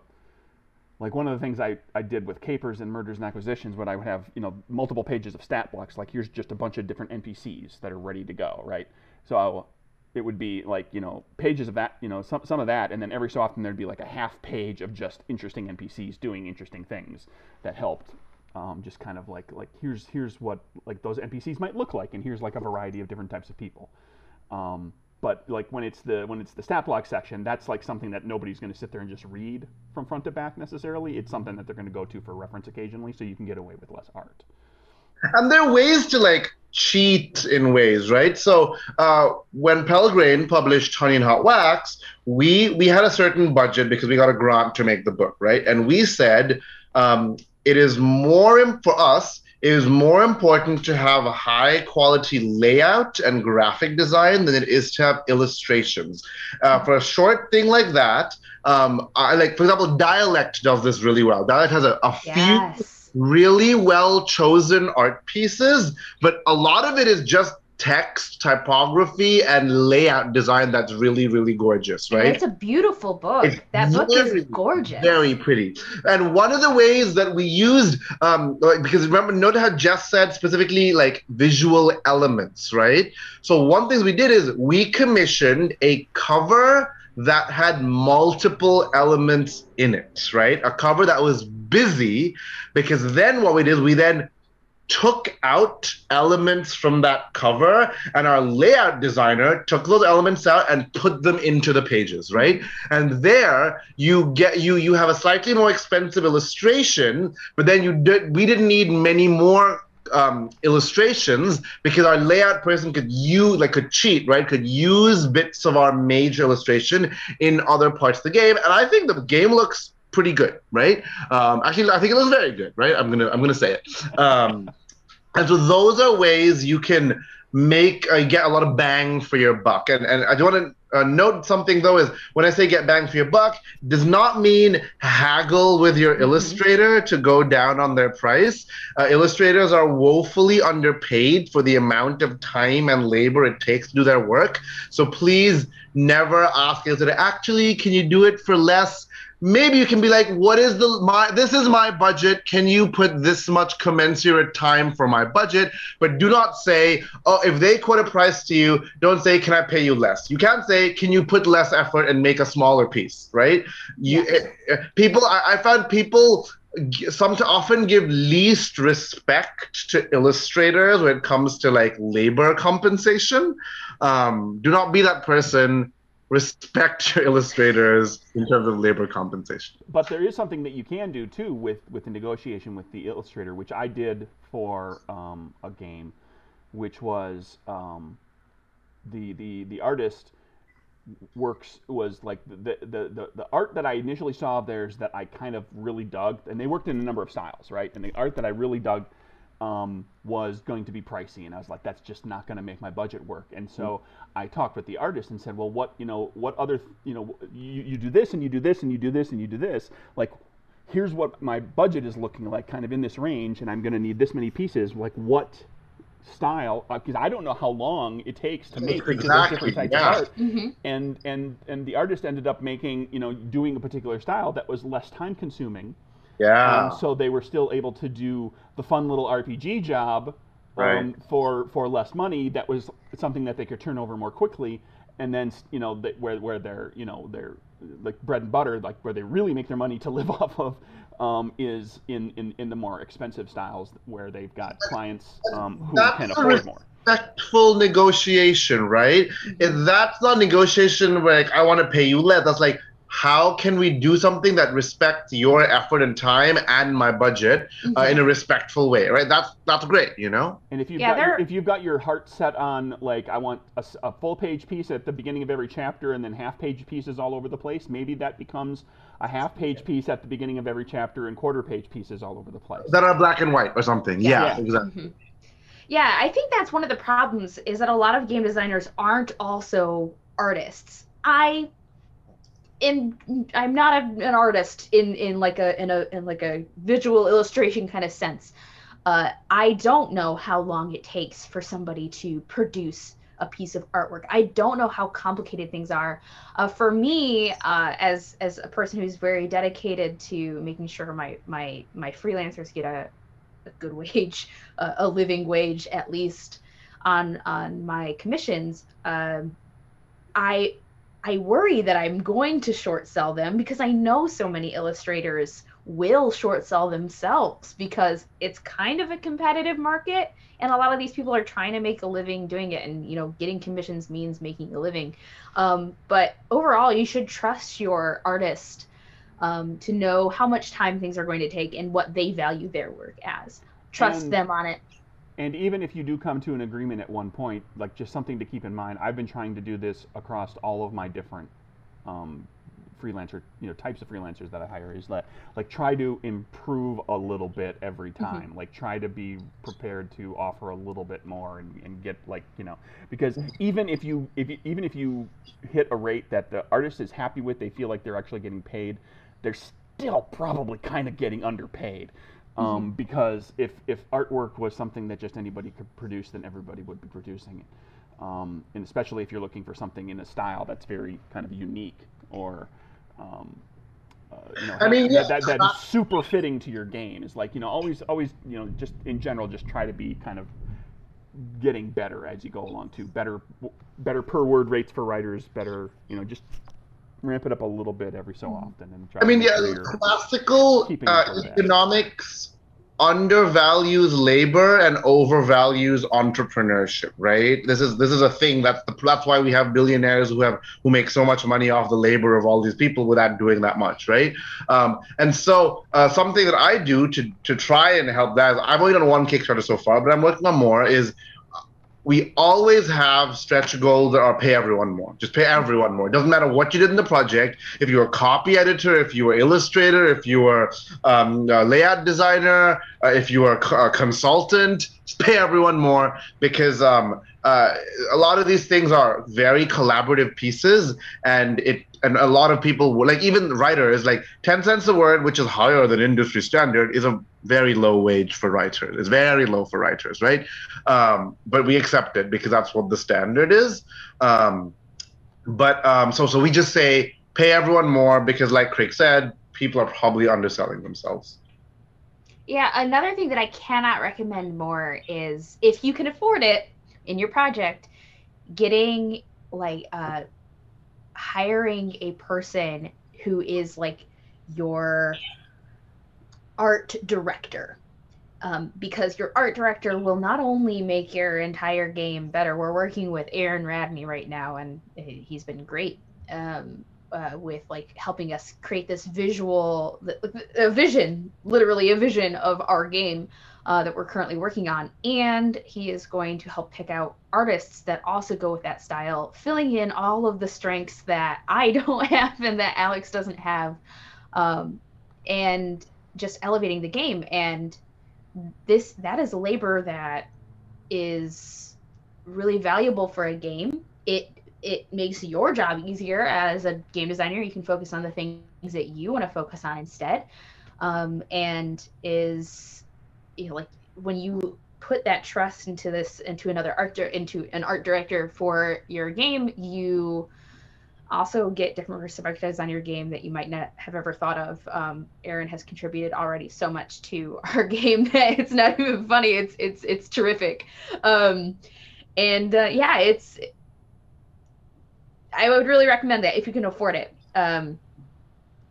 like one of the things I, I did with capers and murders and acquisitions, when I would have, you know, multiple pages of stat blocks, like here's just a bunch of different NPCs that are ready to go, right? So I'll, it would be like, you know, pages of that, you know, some, some of that, and then every so often there'd be like a half page of just interesting NPCs doing interesting things that helped um, just kind of like like here's here's what like those NPCs might look like, and here's like a variety of different types of people. Um, but like when it's the when it's the stat block section, that's like something that nobody's going to sit there and just read from front to back necessarily. It's something that they're going to go to for reference occasionally, so you can get away with less art. And there are ways to like cheat in ways, right? So uh, when Pelgrane published Honey and Hot Wax, we we had a certain budget because we got a grant to make the book, right? And we said um, it is more for us it is more important to have a high quality layout and graphic design than it is to have illustrations. Uh, for a short thing like that, um, I like for example, Dialect does this really well. Dialect has a, a yes. few really well chosen art pieces, but a lot of it is just text, typography, and layout design that's really, really gorgeous, right? it's a beautiful book. It's that book is gorgeous. Very pretty. And one of the ways that we used, um, like, because remember, note how Jess said specifically like visual elements, right? So one thing we did is we commissioned a cover that had multiple elements in it, right? A cover that was busy because then what we did, we then took out elements from that cover and our layout designer took those elements out and put them into the pages right? And there you get you you have a slightly more expensive illustration but then you did we didn't need many more um, illustrations because our layout person could use like could cheat right? Could use bits of our major illustration in other parts of the game and i think the game looks pretty good right? Um, actually i think it looks very good right? I'm gonna i'm gonna say it. Um, and so those are ways you can make uh, get a lot of bang for your buck. And and I do want to uh, note something though is when I say get bang for your buck, does not mean haggle with your mm-hmm. illustrator to go down on their price. Uh, illustrators are woefully underpaid for the amount of time and labor it takes to do their work. So please never ask illustrator. Actually, can you do it for less? Maybe you can be like what is the my this is my budget. Can you put this much commensurate time for my budget? But do not say oh if they quote a price to you don't say can i pay you less? You can't say can you put less effort and make a smaller piece right? You it, eh, eh, people I, I found people some to often give least respect to illustrators when it comes to like labor compensation. Um, do not be that person. Respect [laughs] your illustrators in terms of labor compensation. But there is something that you can do too with with the negotiation with the illustrator, which I did for um, a game, which was um, the the the artist works was like the, the the the art that I initially saw of theirs that I kind of really dug, and they worked in a number of styles, right? And the art that I really dug um, was going to be pricey, and I was like, that's just not going to make my budget work. And so mm-hmm. I talked with the artist and said, well, what you know, what other you know, you, you do this and you do this and you do this and you do this, like. Here's what my budget is looking like, kind of in this range, and I'm going to need this many pieces. Like, what style because uh, I don't know how long it takes to make exactly, those different types yeah. of art. Mm-hmm. And and and the artist ended up making you know doing a particular style that was less time consuming. Yeah. Um, so they were still able to do the fun little RPG job right. um, for for less money. That was something that they could turn over more quickly. And then you know they, where where they're you know they're like bread and butter, like where they really make their money to [laughs] live off of, um, is in, in, in the more expensive styles where they've got clients um, who that's can afford more. Respectful negotiation, right? Mm-hmm. If that's not negotiation where like, I want to pay you less, that's like how can we do something that respects your effort and time and my budget mm-hmm. uh, in a respectful way right? That's that's great you know? And if you've yeah, got your, if you've got your heart set on like i want a, a, full page piece at the beginning of every chapter and then half page pieces all over the place maybe that becomes a half page piece at the beginning of every chapter and quarter page pieces all over the place. That are black and white or something. Yeah, yeah. exactly. Mm-hmm. yeah i think that's one of the problems is that a lot of game designers aren't also artists. I in I'm not a, an artist in in like a in a in like a visual illustration kind of sense. Uh, I don't know how long it takes for somebody to produce a piece of artwork. I don't know how complicated things are. Uh, for me, uh, as as a person who's very dedicated to making sure my my my freelancers get a, a good [laughs] wage, uh, a living wage at least on on my commissions, um, I I worry that I'm going to short sell them because I know so many illustrators will short sell themselves because it's kind of a competitive market and a lot of these people are trying to make a living doing it and you know getting commissions means making a living. Um, but overall you should trust your artist um, to know how much time things are going to take and what they value their work as. Trust and, them on it and even if you do come to an agreement at one point, like just something to keep in mind, I've been trying to do this across all of my different um, freelancer, you know, types of freelancers that I hire is that like try to improve a little bit every mm-hmm. time. Mm-hmm. Like try to be prepared to offer a little bit more and, and get like you know because even if you if you, even if you hit a rate that the artist is happy with, they feel like they're actually getting paid, they're still probably kind of getting underpaid. Um, mm-hmm. Because if, if artwork was something that just anybody could produce, then everybody would be producing it. Um, and especially if you're looking for something in a style that's very kind of unique or, um, uh, you know, I mean, that, that, that is super fitting to your game. Is like you know always always you know just in general just try to be kind of getting better as you go along too. Better better per word rates for writers. Better you know just ramp it up a little bit every so mm-hmm. often and try. I mean, yeah, classical uh, economics undervalues labor and overvalues entrepreneurship right this is this is a thing that's the, that's why we have billionaires who have who make so much money off the labor of all these people without doing that much right um, and so uh, something that i do to to try and help that i've only done one kickstarter so far but i'm working on more is we always have stretch goals that are pay everyone more. Just pay everyone more. It doesn't matter what you did in the project. If you're a copy editor, if you were illustrator, if you were um, a layout designer, uh, if you were a, consultant, pay everyone more because um, uh, a lot of these things are very collaborative pieces, and it and a lot of people like even writers like 10 cents a word which is higher than industry standard is a very low wage for writers. It's very low for writers right? Um, but we accept it because that's what the standard is. Um, but um, so so we just say pay everyone more because like craig said people are probably underselling themselves. Yeah another thing that i cannot recommend more is if you can afford it in your project getting like uh hiring a person who is like your art director um, because your art director will not only make your entire game better. We're working with Aaron Radney right now, and he's been great um, uh, with like helping us create this visual, a vision, literally a vision of our game uh, that we're currently working on. And he is going to help pick out artists that also go with that style, filling in all of the strengths that I [laughs] don't have and that Alex doesn't have, um, and just elevating the game. And this that is labor that is really valuable for a game. It it makes your job easier as a game designer. You can focus on the things that you want to focus on instead, um, and is you know like when you put that trust into this into another art into an art director for your game, you also get different perspectives on your game that you might not have ever thought of. Um, Aaron has contributed already so much to [laughs] our game that it's not even funny. It's it's it's terrific, um, and uh, yeah, it's. I would really recommend that if you can afford it. Um,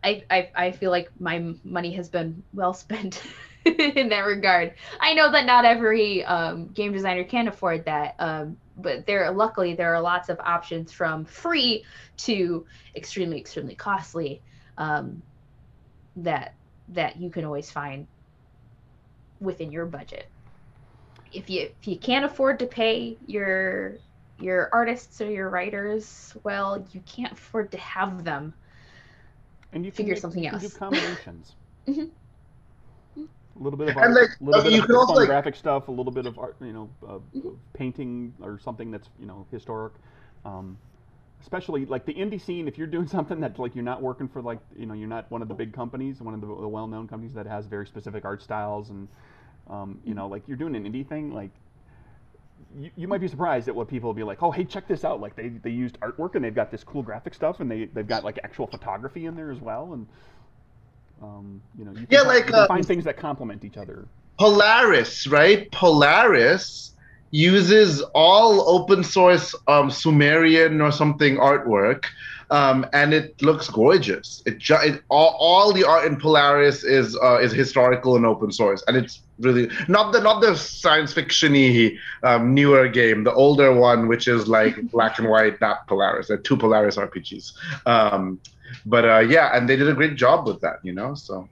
I, I I feel like my money has been well spent [laughs] [laughs] in that regard. I know that not every um, game designer can afford that, um, but there luckily there are lots of options from free to extremely extremely costly um, that that you can always find within your budget. If you if you can't afford to pay your your artists or your writers, well, you can't afford to have them. And you figure make, something you else. do [laughs] combinations. mm-hmm. A little bit of art, like, a little uh, bit of also, like- graphic stuff, a little bit of art, you know, uh, painting or something that's you know historic. Um, especially like the indie scene, if you're doing [laughs] something that like you're not working for like you know you're not one of the big companies, one of the, the well-known companies that has very specific art styles, and um, you know like you're doing an indie thing, like you, you might be surprised at what people will be like. Oh, hey, check this out! Like they, they used artwork and they've got this cool graphic stuff, and they they've got like actual photography in there as well, and um, you know you can, Yeah, like, can uh, find things that complement each other. Polaris, right? Polaris uses all open source um, Sumerian or something artwork, um, and it looks gorgeous. It, ju- it all, all the art in Polaris is uh, is historical and open source, and it's really not the not the science fictiony um, newer game, the older one, which is like [laughs] black and white, not Polaris. They're two Polaris RPGs. Um, but uh, yeah, and they did a great job with that, you know. So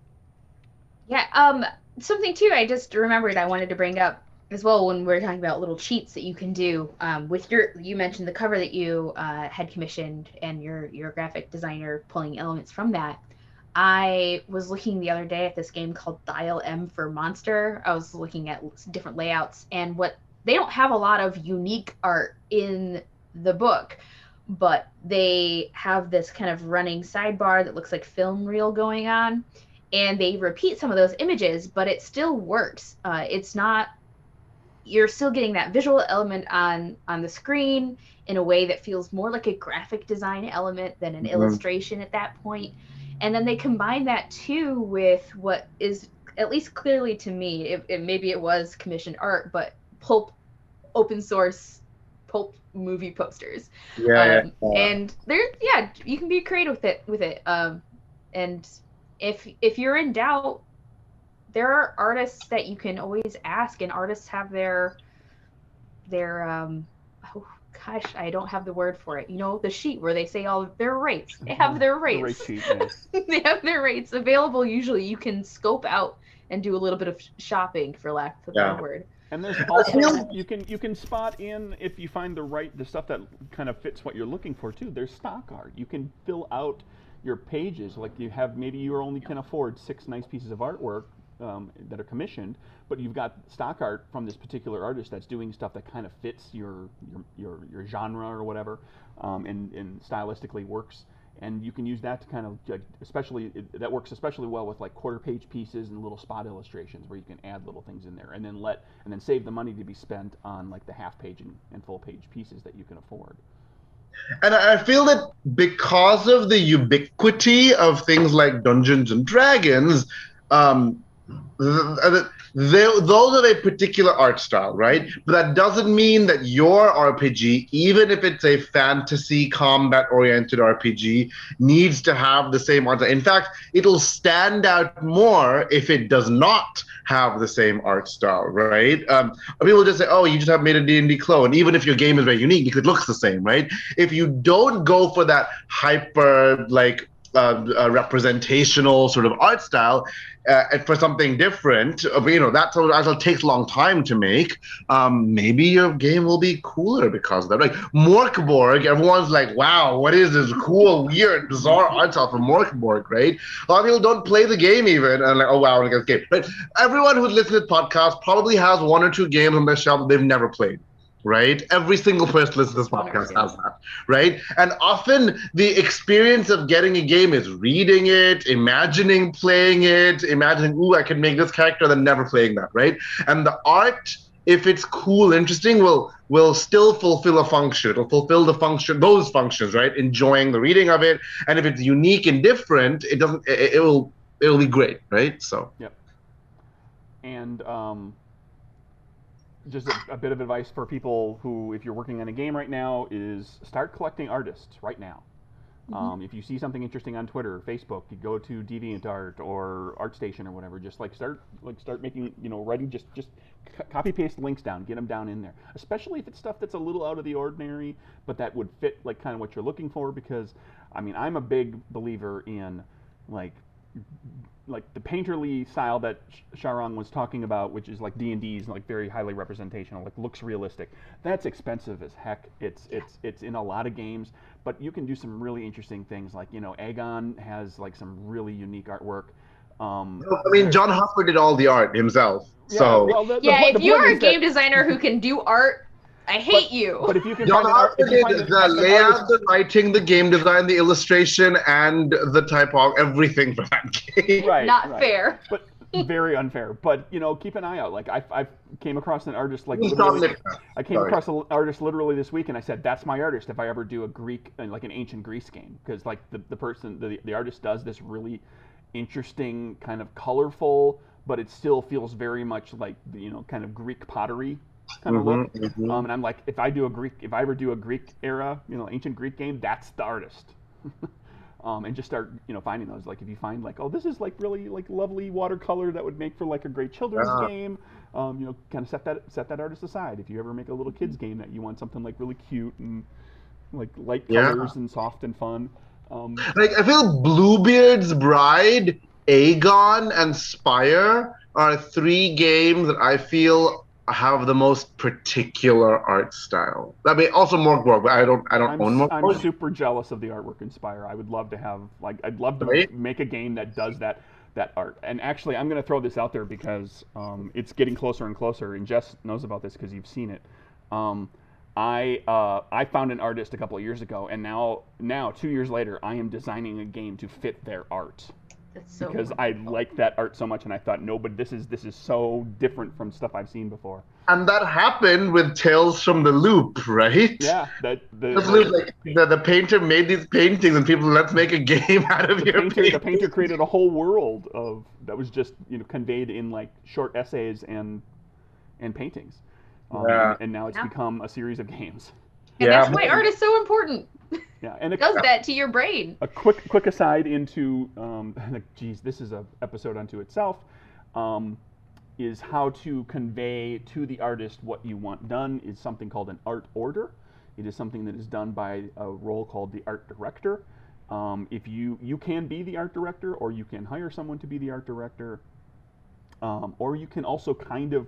Yeah. Um. Something too. I just remembered. I wanted to bring up as well when we are talking about little cheats that you can do um, with your. You mentioned the cover that you uh, had commissioned and your your graphic designer pulling elements from that. I was looking the other day at this game called Dial M for Monster. I was looking at different layouts and what they don't have a lot of unique art in the book, but they have this kind of running sidebar that looks like film reel going on and they repeat some of those images, but it still works. Uh, it's not you're still getting that visual element on on the screen in a way that feels more like a graphic design element than an Mhm. illustration at that point. And then they combine that too with what is at least clearly to me, it, it maybe it was commissioned art, but pulp open source pulp movie posters. Yeah, um, and there yeah you can be creative with it with it. Um and if if you're in doubt there are artists that you can always ask and artists have their their um oh gosh i don't have the word for it. You know the sheet where they say all their rates. They have Mhm. their The rates. rate sheet, [laughs] yes. they have their rates available. Usually you can scope out and do a little bit of shopping for lack of a better Yeah. word And there's [laughs] also you can you can spot in if you find the right the stuff that kind of fits what you're looking for too. There's stock art. You can fill out your pages like you have maybe you only can afford six nice pieces of artwork um, that are commissioned, but you've got stock art from this particular artist that's doing stuff that kind of fits your your your, your genre or whatever, um, and and stylistically works. And you can use that to kind of, especially it, that works especially well with like quarter page pieces and little spot illustrations where you can add little things in there, and then let and then save the money to be spent on like the half page and, and full page pieces that you can afford. And I feel that because of the ubiquity of things like Dungeons and Dragons, um, those are a particular art style, right? But that doesn't mean that your RPG, even if it's a fantasy combat oriented RPG, needs to have the same art. In fact, it'll stand out more if it does not have the same art style, right? Um, people just say, "Oh, you just have made a D&D clone," even if your game is very unique because it looks the same, right? If you don't go for that hyper like uh, representational sort of art style uh, for something different. Uh, you know, that that'll take a long time to make. Um, maybe your game will be cooler because of that. Like Mork Borg, everyone's like, "Wow, what is this cool, weird, bizarre art style from Mork Borg?" Right? A lot of people don't play the game even, and like, "Oh wow, I get game." But everyone who's listening to this podcast probably has one or two games on their shelf that they've never played right? Every single person listening to this podcast has that, right? And often the experience of getting a game is reading it, imagining playing it, imagining, ooh, I can make this character, then never playing that, right? And the art, if it's cool, interesting, will will still fulfill a function. It'll fulfill the function, those functions, right? Enjoying the reading of it, and if it's unique and different, it doesn't. It, it will. It'll be great, right? So. Yep. And um, just a, a, bit of advice for people who, if you're working on a game right now, is start collecting artists right now. Mm-hmm. Um, if you see something interesting on Twitter, or Facebook, you go to DeviantArt or ArtStation or whatever. Just like start, like start making, you know, writing. Just just c- copy paste links down, get them down in there. Especially if it's stuff that's a little out of the ordinary, but that would fit like kind of what you're looking for. Because, I mean, I'm a big believer in like like the painterly style that Sharang was talking about, which is like D and D's, like very highly representational, like looks realistic. That's expensive as heck. It's it's it's in a lot of games, but you can do some really interesting things. Like you know, Agon has like some really unique artwork. Um, I mean, John Harper did all the art himself. Yeah, so well, the, the, yeah, the, if you're a game that, designer who can do art I hate but, you. But if you can John find art, did the layout, the writing, the game design, the illustration, and the typo, everything for that game. Right. Not right. fair. But very unfair. But you know, keep an eye out. Like I, I came across an artist like I came Sorry. across an artist literally this week, and I said, "That's my artist." If I ever do a Greek, uh, like an ancient Greece game, because like the the person, the the artist does this really interesting, kind of colorful, but it still feels very much like you know, kind of Greek pottery kind of mm-hmm, look. Mm-hmm. Um, and I'm like, if I do a Greek, if I ever do a Greek era, you know, ancient Greek game, that's the artist. [laughs] um, and just start, you know, finding those. Like if you find like, oh, this is like really like lovely watercolor that would make for like a great children's uh-huh. game. Um, you know, kind of set that set that artist aside. If you ever make a little kids game that you want something like really cute and like light colors yeah. and soft and fun. Um, like I feel Bluebeard's Bride, Agon, and Spire are three games that I feel have the most particular art style. I mean, also Mork Borg, but I don't, I don't I'm, own Mork Borg. I'm super jealous of the artwork in Spire. I would love to have, like, I'd love to right? make a game that does that, that art. And actually, I'm going to throw this out there because um, it's getting closer and closer. And Jess knows about this because you've seen it. Um, I uh, I found an artist a couple of years ago, and now now two years later, I am designing a game to fit their art. So because wonderful. I like that art so much, and I thought, no, but this is this is so different from stuff I've seen before. And that happened with Tales from the Loop, right? Yeah, that the, the, like, the, the, painter made these paintings, and people let's make a game [laughs] out of the your painter, The painter created a whole world of that was just you know conveyed in like short essays and and paintings. Um, yeah. and, and, now it's yeah. become a series of games. And yeah. that's why art is so important. Yeah, [laughs] and it does that to your brain. A quick quick aside into, um, [laughs] geez, this is a episode unto itself. Um, is how to convey to the artist what you want done is something called an art order. It is something that is done by a role called the art director. Um, if you you can be the art director, or you can hire someone to be the art director, um, or you can also kind of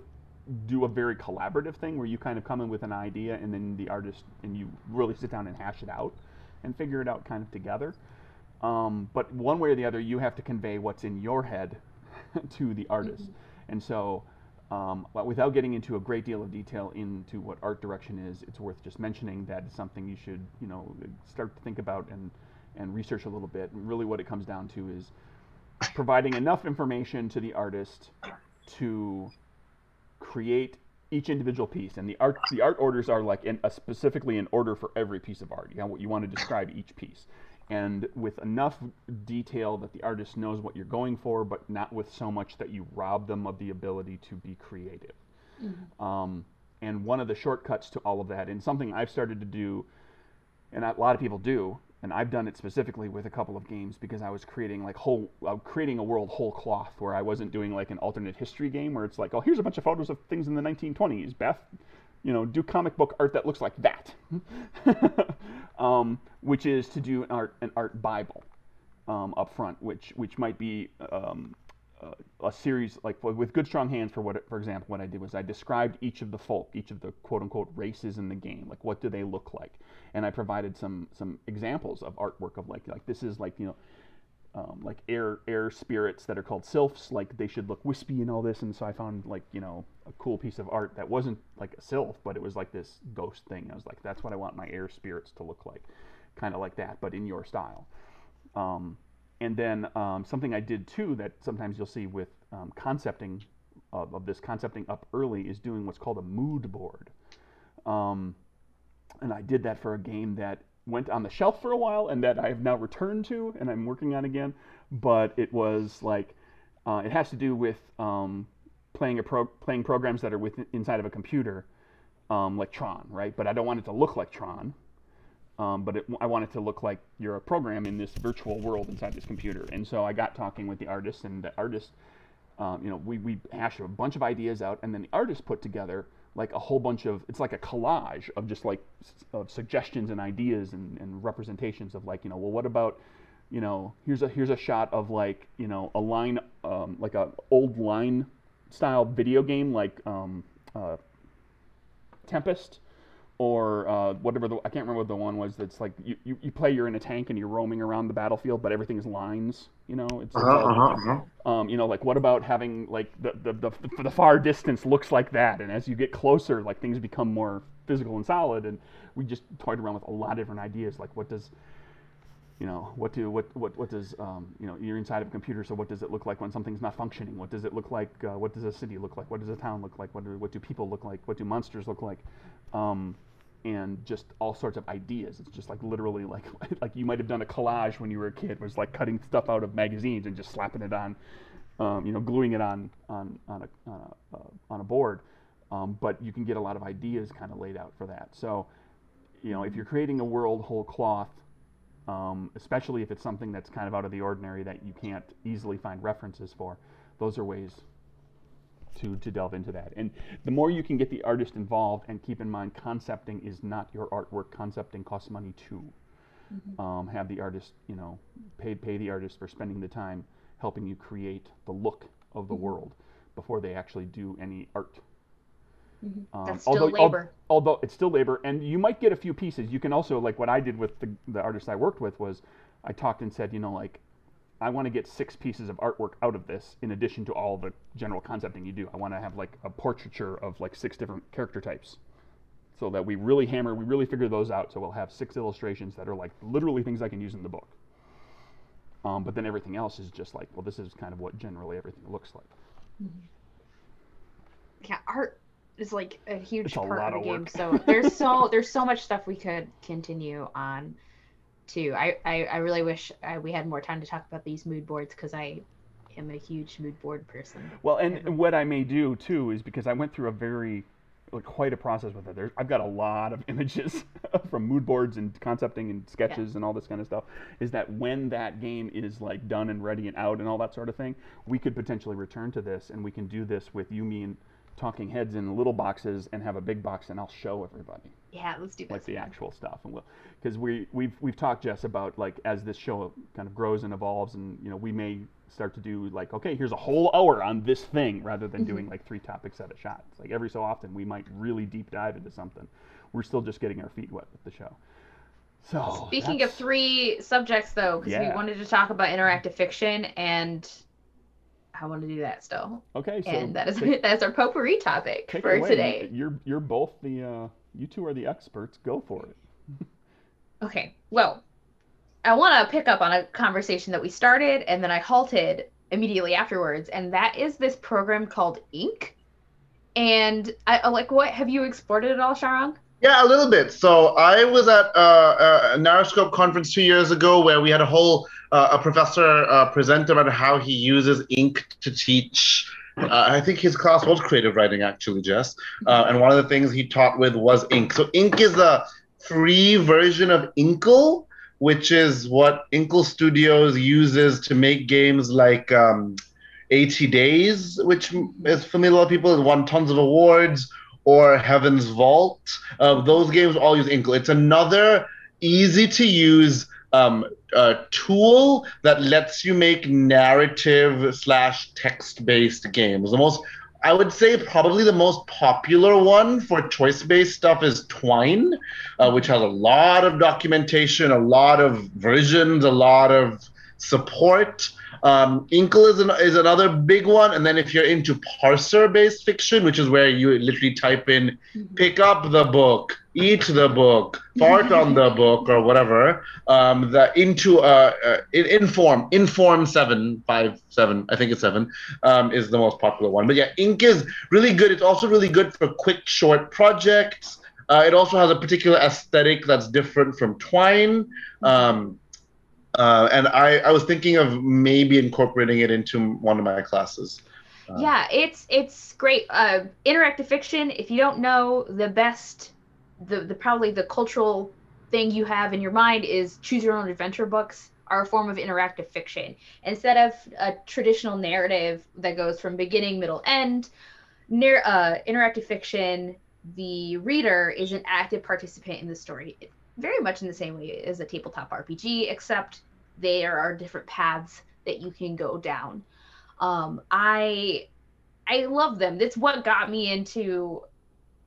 do a very collaborative thing where you kind of come in with an idea and then the artist and you really sit down and hash it out and figure it out kind of together. Um, but one way or the other, you have to convey what's in your head [laughs] to the artist. Mm-hmm. And so, um, without getting into a great deal of detail into what art direction is, it's worth just mentioning that it's something you should, you know, start to think about and, and research a little bit. And really, what it comes down to is providing enough information to the artist to create each individual piece, and the art the art orders are like in a specifically in order for every piece of art. You know, you want to describe each piece, and with enough detail that the artist knows what you're going for, but not with so much that you rob them of the ability to be creative. Um, and one of the shortcuts to all of that, and something I've started to do, and a lot of people do, and I've done it specifically with a couple of games because I was creating like whole, uh, creating a world whole cloth where I wasn't doing like an alternate history game where it's like, oh, here's a bunch of photos of things in the 1920s. Beth, you know, do comic book art that looks like that, [laughs] um, which is to do an art an art Bible um, up front, which which might be um, a series like with good strong hands for what for example what i did was i described each of the folk each of the quote unquote races in the game. Like what do they look like? And i provided some some examples of artwork of like like this is like you know um, like air air spirits that are called sylphs. Like they should look wispy and all this. And so i found like you know a cool piece of art that wasn't like a sylph but it was like this ghost thing. I was like that's what i want my air spirits to look like. Kind of like that but in your style. Um, and then um, something I did too that sometimes you'll see with um, concepting of, of, this concepting up early is doing what's called a mood board. Um, and I did that for a game that went on the shelf for a while and that I have now returned to and I'm working on again. But it was like uh, it has to do with um, playing a pro- playing programs that are within, inside of a computer, um, like Tron, right? But I don't want it to look like Tron. Um, but it, I want it to look like you're a program in this virtual world inside this computer. And so I got talking with the artist, and the artist, um, you know, we, we hashed a bunch of ideas out, and then the artist put together like a whole bunch of, it's like a collage of just like of suggestions and ideas and, and representations of like, you know, well, what about, you know, here's a here's a shot of like, you know, a line, um, like a old line style video game like um, uh, Tempest or uh, whatever the I can't remember what the one was that's like you, you, you, play you're in a tank and you're roaming around the battlefield but everything is lines you know? It's, uh-huh, uh, uh-huh, um, you know like what about having like the, the, the, the far distance looks like that and as you get closer like things become more physical and solid and we just toyed around with a lot of different ideas like what does you know what do what what what does um, you know you're inside of a computer so what does it look like when something's not functioning what does it look like uh, what does a city look like what does a town look like what do, what do people look like what do monsters look like um, and just all sorts of ideas. It's just like literally like [laughs] like you might have done a collage when you were a kid, was like cutting stuff out of magazines and just slapping it on, um, you know, gluing it on on on a on a, uh, on a board. Um, but you can get a lot of ideas kind of laid out for that. So, you know, if you're creating a world whole cloth, um, especially if it's something that's kind of out of the ordinary that you can't easily find references for, those are ways to, to delve into that. And the more you can get the artist involved, and keep in mind, concepting is not your artwork. Concepting costs money too. Mm-hmm. Um, have the artist, you know, pay pay the artist for spending the time helping you create the look of the mm-hmm. world before they actually do any art. Mm-hmm. Um, That's still although, labor. Al- although it's still labor, and you might get a few pieces. You can also like what I did with the the artist I worked with was I talked and said, you know, like I want to get six pieces of artwork out of this in addition to all the general concepting you do. I want to have like a portraiture of like six different character types so that we really hammer, we really figure those out. So we'll have six illustrations that are like literally things I can use in the book. Um, but then everything else is just like, well, this is kind of what generally everything looks like. Mm-hmm. Yeah, art is like a huge it's part a of the game. So there's so [laughs] there's so much stuff we could continue on too. I, I, I really wish I, we had more time to talk about these mood boards because I am a huge mood board person. Well, and what I may do too is because I went through a very like quite a process with it. There's, I've got a lot of [laughs] images [laughs] from mood boards and concepting and sketches yeah. and all this kind of stuff. Is that when that game is like done and ready and out and all that sort of thing, we could potentially return to this and we can do this with you, me, and talking heads in little boxes and have a big box and I'll show everybody. Yeah, let's do that. Like the actual stuff, and we'll because we we've we've talked Jess about like as this show kind of grows and evolves, and you know we may start to do like okay here's a whole hour on this thing rather than mm-hmm. doing like three topics at a shot. It's like every so often we might really deep dive into something. We're still just getting our feet wet with the show. So speaking of three subjects though, because yeah. we wanted to talk about interactive fiction and I want to do that still. Okay, so and that is take, [laughs] that's our potpourri topic for today. You're you're both the uh, you two are the experts. Go for it. [laughs] okay, well, I want to pick up on a conversation that we started and then I halted immediately afterwards, and that is this program called Ink. And I like what have you explored it at all, Sharang? Yeah, a little bit. So I was at uh, a NarraScope conference two years ago where we had a whole uh, a professor uh, present about how he uses ink to teach. Uh, I think his class was creative writing, actually, Jess. Uh, and one of the things he taught with was ink. So ink is a free version of Inkle, which is what Inkle Studios uses to make games like um, 80 Days, which is familiar to people, has won tons of awards or Heaven's Vault. Uh, those games all use Inkle. It's another easy to use um, uh, tool that lets you make narrative slash text based games. The most, I would say, probably the most popular one for choice based stuff is Twine, uh, which has a lot of documentation, a lot of versions, a lot of support. Um, Inkle is, an, is another big one. And then if you're into parser based fiction, which is where you literally type in pick up the book, eat the book, fart on the [laughs] book, or whatever, um, the into uh, uh, inform, inform seven, five, seven, I think it's seven, um, is the most popular one. But yeah, Ink is really good. It's also really good for quick, short projects. Uh, it also has a particular aesthetic that's different from Twine. Um, uh, and I, I was thinking of maybe incorporating it into one of my classes. Uh, yeah, it's it's great. Uh, interactive fiction. If you don't know the best, the, the probably the cultural thing you have in your mind is choose your own adventure books are a form of interactive fiction instead of a traditional narrative that goes from beginning, middle, end. Near uh, interactive fiction, the reader is an active participant in the story very much in the same way as a tabletop RPG, except there are different paths that you can go down. Um, I I love them. That's what got me into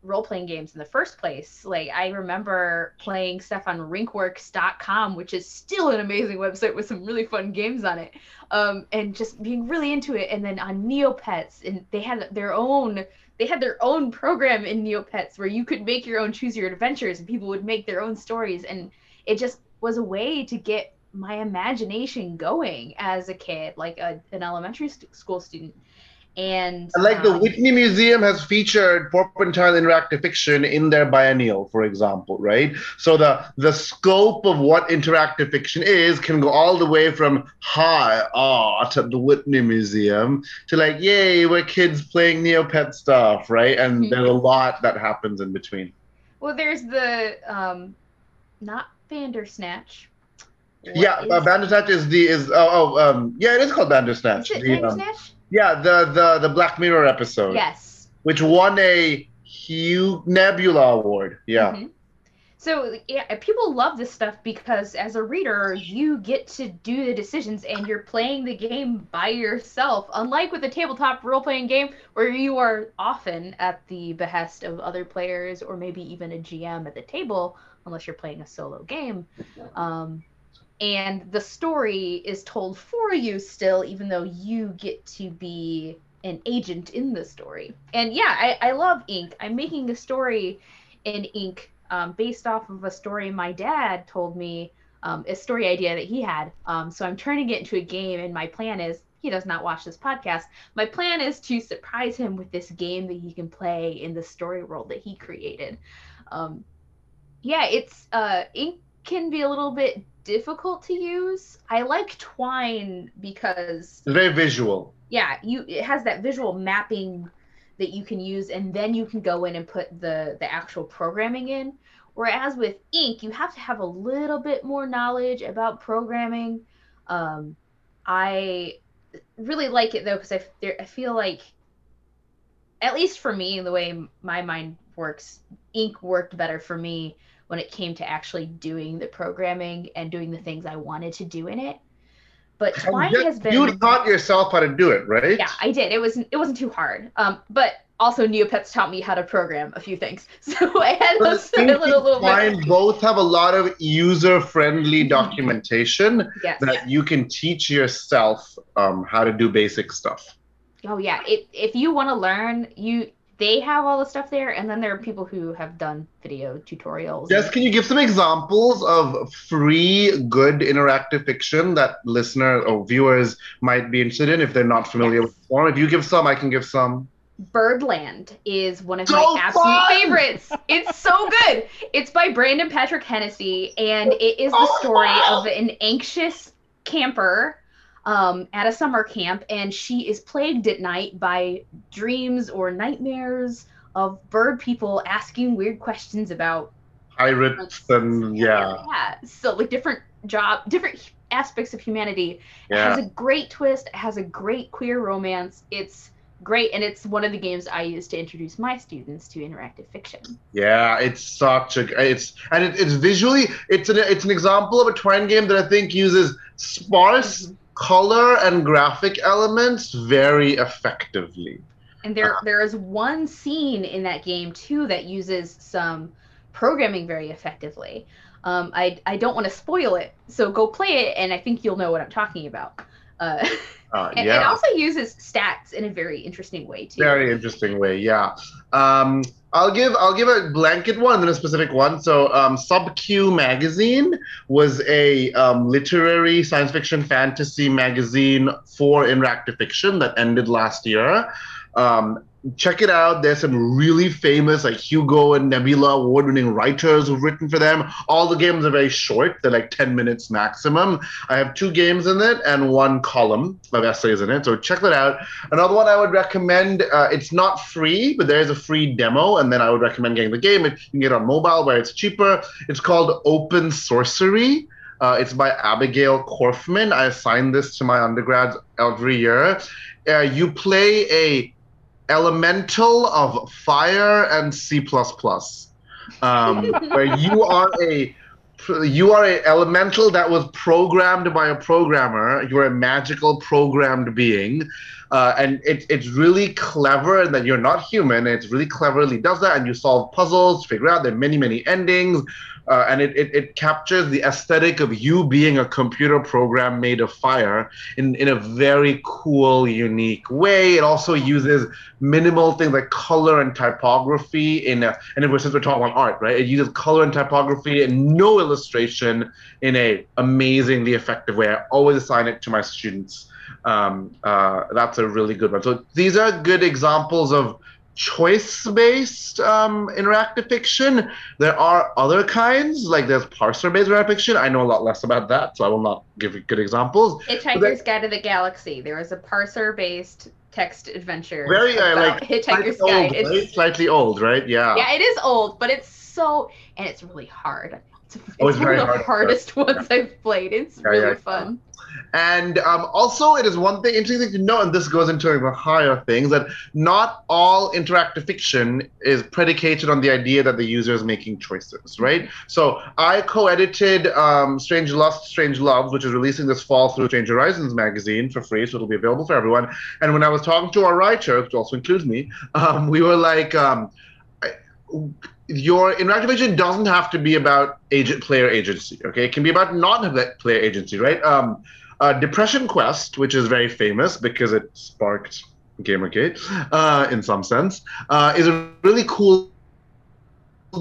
role playing games in the first place. Like I remember playing stuff on rinkworks.com, which is still an amazing website with some really fun games on it. Um, and just being really into it. And then on Neopets, and they had their own they had their own program in Neopets where you could make your own choose your adventures and people would make their own stories. And it just was a way to get my imagination going as a kid like a, an elementary st- school student and, and like um, the Whitney Museum has featured Porpentine interactive fiction in their biennial, for example, right? So the the scope of what interactive fiction is can go all the way from high art at the Whitney Museum to like, yay, we're kids playing Neopet stuff, right? And mm-hmm. there's a lot that happens in between. Well, there's the um, not Bandersnatch. What yeah, is... uh, Bandersnatch is the is oh, oh um yeah it is called Bandersnatch. Is it the, Bandersnatch? Um, yeah, the the the Black Mirror episode. Yes. Which won a Hugh Nebula Award. Yeah. Mm-hmm. So yeah, people love this stuff because as a reader, you get to do the decisions and you're playing the game by yourself. Unlike with a tabletop role-playing game where you are often at the behest of other players or maybe even a GM at the table, unless you're playing a solo game. Um, and the story is told for you still even though you get to be an agent in the story. And yeah i, I love ink. I'm making a story in ink um, based off of a story my dad told me um, a story idea that he had. Um, so i'm turning it into a game and my plan is he does not watch this podcast my plan is to surprise him with this game that he can play in the story world that he created. Um, yeah it's uh ink can be a little bit difficult to use. I like Twine because it's very visual. Yeah, you it has that visual mapping that you can use, and then you can go in and put the the actual programming in. Whereas with Ink, you have to have a little bit more knowledge about programming. Um, I really like it though because I, I feel like, at least for me, the way my mind works, Ink worked better for me when it came to actually doing the programming and doing the things I wanted to do in it. But Twine has been you taught yourself how to do it, right? Yeah, I did. It was it wasn't too hard. Um, but also Neopets taught me how to program a few things, [laughs] so I had a, a little little. Twine both have a lot of user friendly mm-hmm. documentation yes. that you can teach yourself um, how to do basic stuff. Oh yeah, it, if you want to learn, you they have all the stuff there, and then there are people who have done video tutorials. Yes, can you give some examples of free, good interactive fiction that listeners or viewers might be interested in if they're not familiar yes. with the form? If you give some, I can give some. Birdland is one of So my absolute fun! favorites. It's so good. It's by Brendan Patrick Hennessy, and it is the Oh, story of an anxious camper um, at a summer camp, and she is plagued at night by dreams or nightmares of bird people asking weird questions about Pirates and yeah, yeah. So like different job, different aspects of humanity. It has a great twist. It has a great queer romance. It's great, and it's one of the games I use to introduce my students to interactive fiction. Yeah, it's such a it's and it, it's visually it's an it's an example of a twine game that I think uses sparse Mhm. Color and graphic elements very effectively. And there Uh-huh. there is one scene in that game too that uses some programming very effectively. Um, I I don't want to spoil it, so go play it, and I think you'll know what I'm talking about. Uh, [laughs] Uh, and yeah, it also uses stats in a very interesting way too. very interesting way. Yeah. Um, I'll give I'll give a blanket one and then a specific one. So um, Sub Q magazine was a um, literary science fiction fantasy magazine for interactive fiction that ended last year. Um, check it out. There's some really famous like Hugo and Nebula award-winning writers who've written for them. All the games are very short; they're like 10 minutes maximum. I have two games in it and one column of essays in it. So check that out. Another one I would recommend. Uh, it's not free, but there is a free demo, and then I would recommend getting the game. You can get it on mobile where it's cheaper. It's called Open Sorcery. Uh, it's by Abigail Corfman. I assign this to my undergrads every year. Uh, you play a elemental of fire and C++, um, [laughs] where you are a you are a elemental that was programmed by a programmer. You're a magical programmed being, uh, and it, it's really clever that you're not human. It's really cleverly does that, and you solve puzzles, figure out there are many many endings, uh, and it, it it captures the aesthetic of you being a computer program made of fire in in a very cool, unique way. It also uses minimal things like color and typography in a, and since we're talking about art, right? It uses color and typography and no illustration in a amazingly effective way. I always assign it to my students. Um, uh, that's a really good one. So these are good examples of choice-based um, interactive fiction. There are other kinds, like there's parser-based interactive fiction. I know a lot less about that, so I will not give you good examples. Hitchhiker's Guide to the Galaxy. There was a parser-based text adventure. Very uh, like Hitchhiker's Guide. old, It's, right? slightly old, right? Yeah. yeah, it is old, but it's so and it's really hard. It's, it's Oh, it's one of the hard. hardest ones I've played. It's Yeah, really yeah. fun. And um, also, it is one thing interesting thing to know, and this goes into even higher things that not all interactive fiction is predicated on the idea that the user is making choices, right? So I co-edited um, Strange Lust, Strange Loves, which is releasing this fall through Strange Horizons magazine for free, so it'll be available for everyone. And when I was talking to our writer, which also includes me, um, we were like. Um, your interactive fiction doesn't have to be about agent player agency okay it can be about non-player agency right um, uh, Depression Quest, which is very famous because it sparked Gamergate uh, in some sense, uh, is a really cool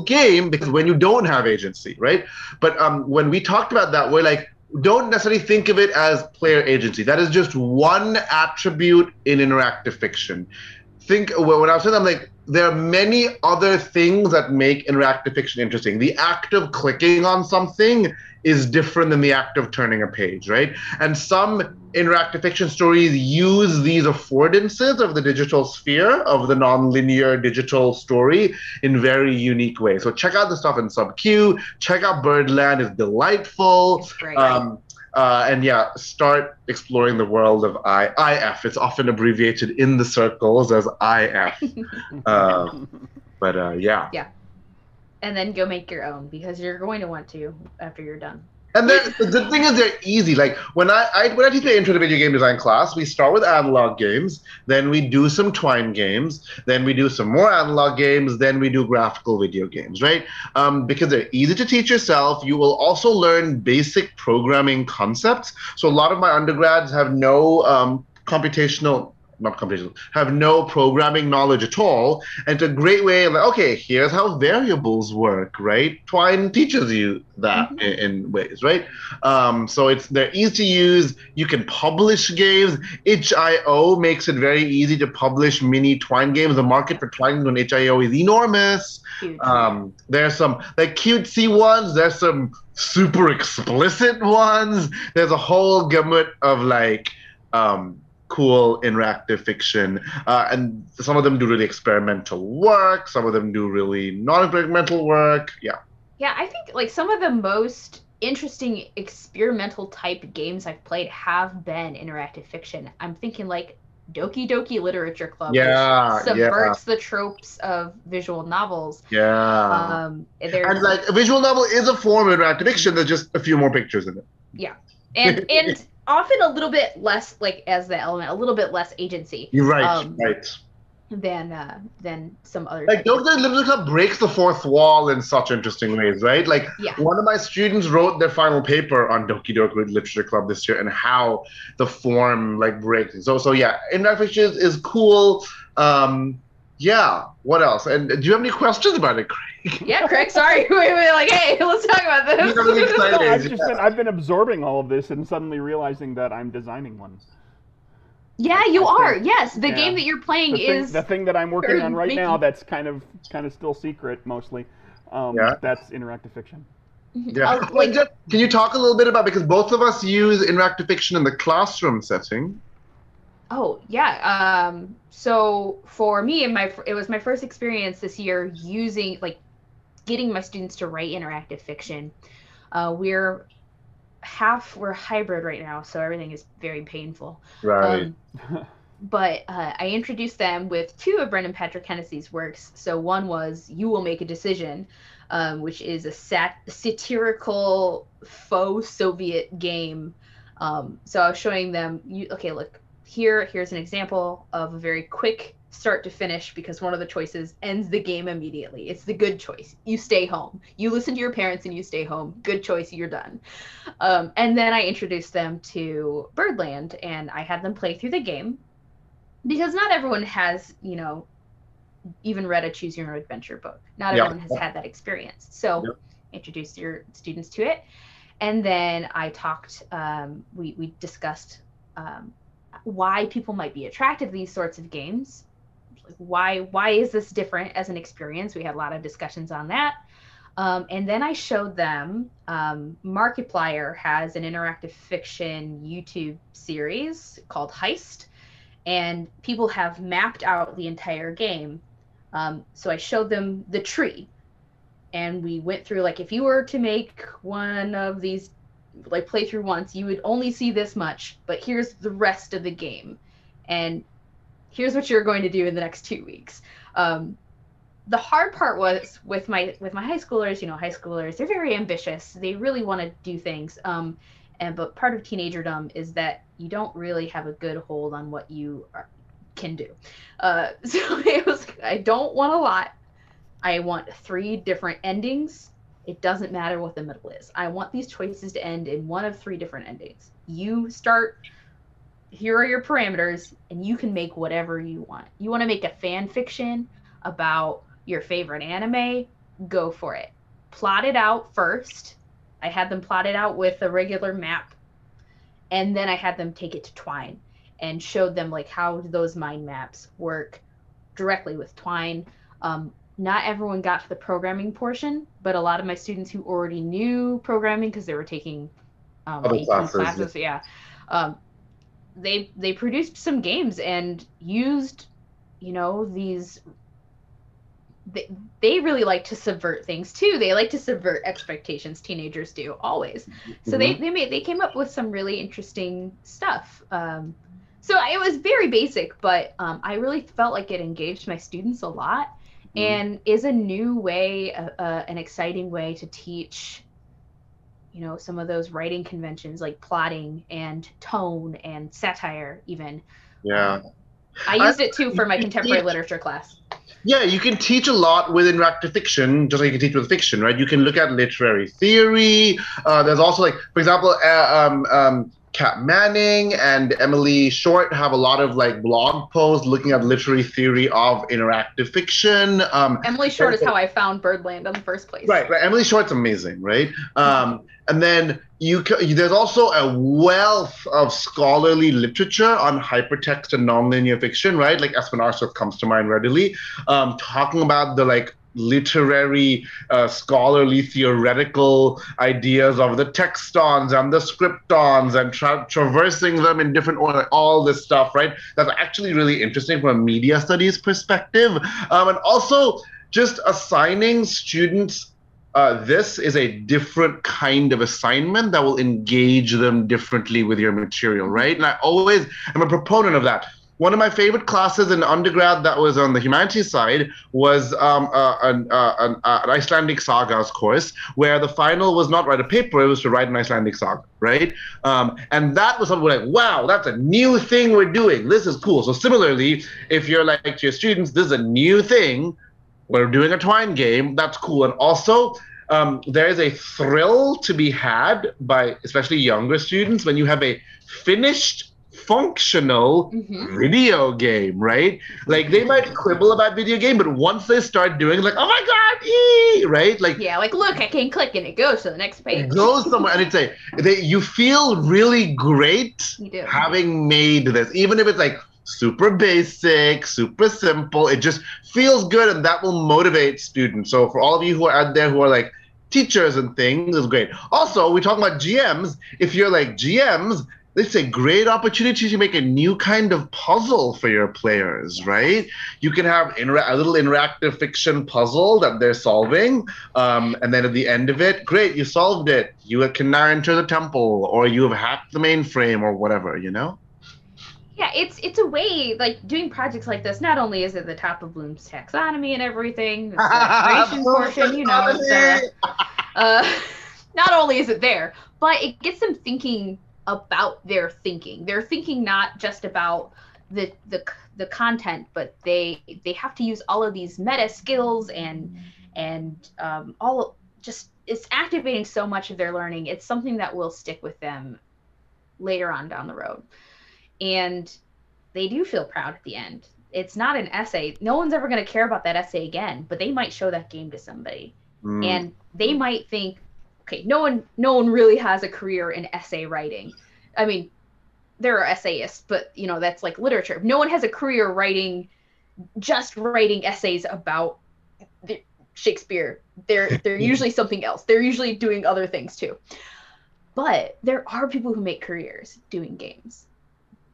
game because when you don't have agency, right? But um, when we talked about that, we're like, don't necessarily think of it as player agency. That is just one attribute in interactive fiction. Think when I was saying, I'm like, there are many other things that make interactive fiction interesting. The act of clicking on something is different than the act of turning a page, right? And some interactive fiction stories use these affordances of the digital sphere, of the nonlinear digital story, in very unique ways. So check out the stuff in SubQ. Check out Birdland; it's delightful. Um, uh, and yeah, start exploring the world of I, IF. It's often abbreviated in the circles as IF. [laughs] uh, but uh, yeah. And then go make your own because you're going to want to after you're done. And then the thing is they're easy. Like when I, I when I teach the intro to video game design class, we start with analog games, then we do some twine games, then we do some more analog games, then we do graphical video games, right? Um, because they're easy to teach yourself. You will also learn basic programming concepts. So a lot of my undergrads have no um, computational not computational, have no programming knowledge at all. And it's a great way, like, okay, here's how variables work, right? Twine teaches you that Mhm. in, in ways, right? Um, so it's they're easy to use. You can publish games. itch.io makes it very easy to publish mini Twine games. The market for Twine on itch.io is enormous. Um, there's some like cutesy ones. There's some super explicit ones. There's a whole gamut of like um, cool interactive fiction, uh, and some of them do really experimental work. Some of them do really non-experimental work. Yeah, Yeah, I think like some of the most interesting experimental type games I've played have been interactive fiction. I'm thinking like Doki Doki Literature Club, Yeah, which subverts the tropes of visual novels. yeah. Um, and like a visual novel is a form of interactive fiction. There's just a few more pictures in it. Yeah, and and [laughs] often a little bit less like as the element, a little bit less agency You're right, Um, right. than uh than some other. Like Doki Doki Literature Club breaks the fourth wall in such interesting ways, right? Like Yeah. one of my students wrote their final paper on Doki Doki Literature Club this year and how the form like breaks. So so yeah, interactive fiction is, is cool. Um, yeah. What else? And do you have any questions about it, Craig? Yeah, Craig. Sorry, [laughs] we were like, hey, let's talk about this. You're really [laughs] excited. No, I've just been I've been absorbing all of this and suddenly realizing that I'm designing one. yeah, you I are. think- Yes, the yeah. game that you're playing The thing, is the thing that I'm working on right now that's kind of kind of still secret mostly. Um, Yeah. That's interactive fiction. Yeah. Oh, Like, like can you talk a little bit about because both of us use interactive fiction in the classroom setting? Oh yeah. Um, so for me, and my it was my first experience this year using like getting my students to write interactive fiction. Uh, we're half we're hybrid right now, so everything is very painful. Right. Um, [laughs] but uh, I introduced them with two of Brendan Patrick Hennessy's works. So one was "You Will Make a Decision," um, which is a sat- satirical faux Soviet game. Um, so I was showing them, you okay, look here. Here's an example of a very quick start to finish because one of the choices ends the game immediately. It's the good choice. You stay home. You listen to your parents and you stay home. Good choice. You're done. Um, and then I introduced them to Birdland and I had them play through the game because not everyone has, you know, even read a choose your own adventure book. Not Yeah. everyone has had that experience. So Yep. introduce your students to it. And then I talked, um, we, we discussed um, why people might be attracted to these sorts of games. Like why why is this different as an experience? We had a lot of discussions on that. Um, and then I showed them um, Markiplier has an interactive fiction YouTube series called Heist, and people have mapped out the entire game. Um, so I showed them the tree, and we went through like if you were to make one of these like play through once, you would only see this much, but here's the rest of the game, and here's what you're going to do in the next two weeks. Um, the hard part was with my with my high schoolers you know high schoolers they're very ambitious. They really want to do things. Um and but part of teenagerdom is that you don't really have a good hold on what you are, can do. Uh [laughs] so it was i don't want a lot. I want three different endings it doesn't matter what the middle is i want these choices to end in one of three different endings you start here are your parameters and you can make whatever you want you want to make a fan fiction about your favorite anime, go for it. Plot it out first. I had them plot it out with a regular map, and then I had them take it to Twine and showed them like how those mind maps work directly with Twine. Um, not everyone got to the programming portion, but a lot of my students who already knew programming because they were taking um, Other classes, classes, yeah, um, they they produced some games and used, you know, these they, they really like to subvert things too. They like to subvert expectations. Teenagers do always. So they they made they came up with some really interesting stuff. Um, so it was very basic, but um, I really felt like it engaged my students a lot, Mhm. and is a new way, uh, uh, an exciting way to teach. You know some of those writing conventions like plotting and tone and satire. Even Yeah. I I- used it too for my contemporary teach- [laughs] literature class. Yeah, you can teach a lot with interactive fiction, just like you can teach with fiction, right? You can look at literary theory. Uh, there's also like, for example, uh, um, um, Cat Manning and Emily Short have a lot of like blog posts looking at literary theory of interactive fiction. Um, Emily Short is how I found Birdland in the first place. Right, right. Emily Short's amazing, right? Um, and then you there's also a wealth of scholarly literature on hypertext and nonlinear fiction, right? Like Espen Aarseth comes to mind readily, um, talking about the like literary, uh, scholarly, theoretical ideas of the textons and the scriptons and tra- traversing them in different order, all this stuff, right? That's actually really interesting from a media studies perspective. Um, and also just assigning students uh, this is a different kind of assignment that will engage them differently with your material, right? And I always am a proponent of that one of my favorite classes in undergrad that was on the humanities side was um, uh, an, uh, an, uh, an, Icelandic sagas course, where the final was not write a paper; it was to write an Icelandic saga, right? Um, and that was something like, wow, that's a new thing we're doing. This is cool. So similarly, if you're like to your students, this is a new thing. We're doing a twine game. That's cool. And also, um, there is a thrill to be had by especially younger students when you have a finished functional mm-hmm. video game, right? Like they might quibble about video game, but once they start doing like, oh my god, ee! right? Like yeah, like look, I can click and it goes to the next page. It goes somewhere, and it's a they, you feel really great having made this, even if it's like super basic, super simple. It just feels good, and that will motivate students. So for all of you who are out there who are like teachers and things is great. Also, we talk about GMs. If you're like GMs, it's a great opportunity to make a new kind of puzzle for your players, right? You can have inter- a little interactive fiction puzzle that they're solving, um, and then at the end of it, great, you solved it. You can now enter the temple, or you have hacked the mainframe, or whatever, you know. Yeah, it's it's a way like doing projects like this. Not only is it the top of Bloom's taxonomy and everything, the [laughs] creation portion, you know, uh, [laughs] not only is it there, but it gets them thinking about their thinking. They're thinking not just about the the the content, but they they have to use all of these meta skills and and um, all just it's activating so much of their learning. It's something that will stick with them later on down the road, and they do feel proud at the end. It's not an essay. No one's ever going to care about that essay again, but they might show that game to somebody, mm. and they might think, okay, no one no one really has a career in essay writing. I mean, there are essayists, but you know, that's like literature. No one has a career writing just writing essays about the, Shakespeare. They're they're usually something else. They're usually doing other things too. But there are people who make careers doing games.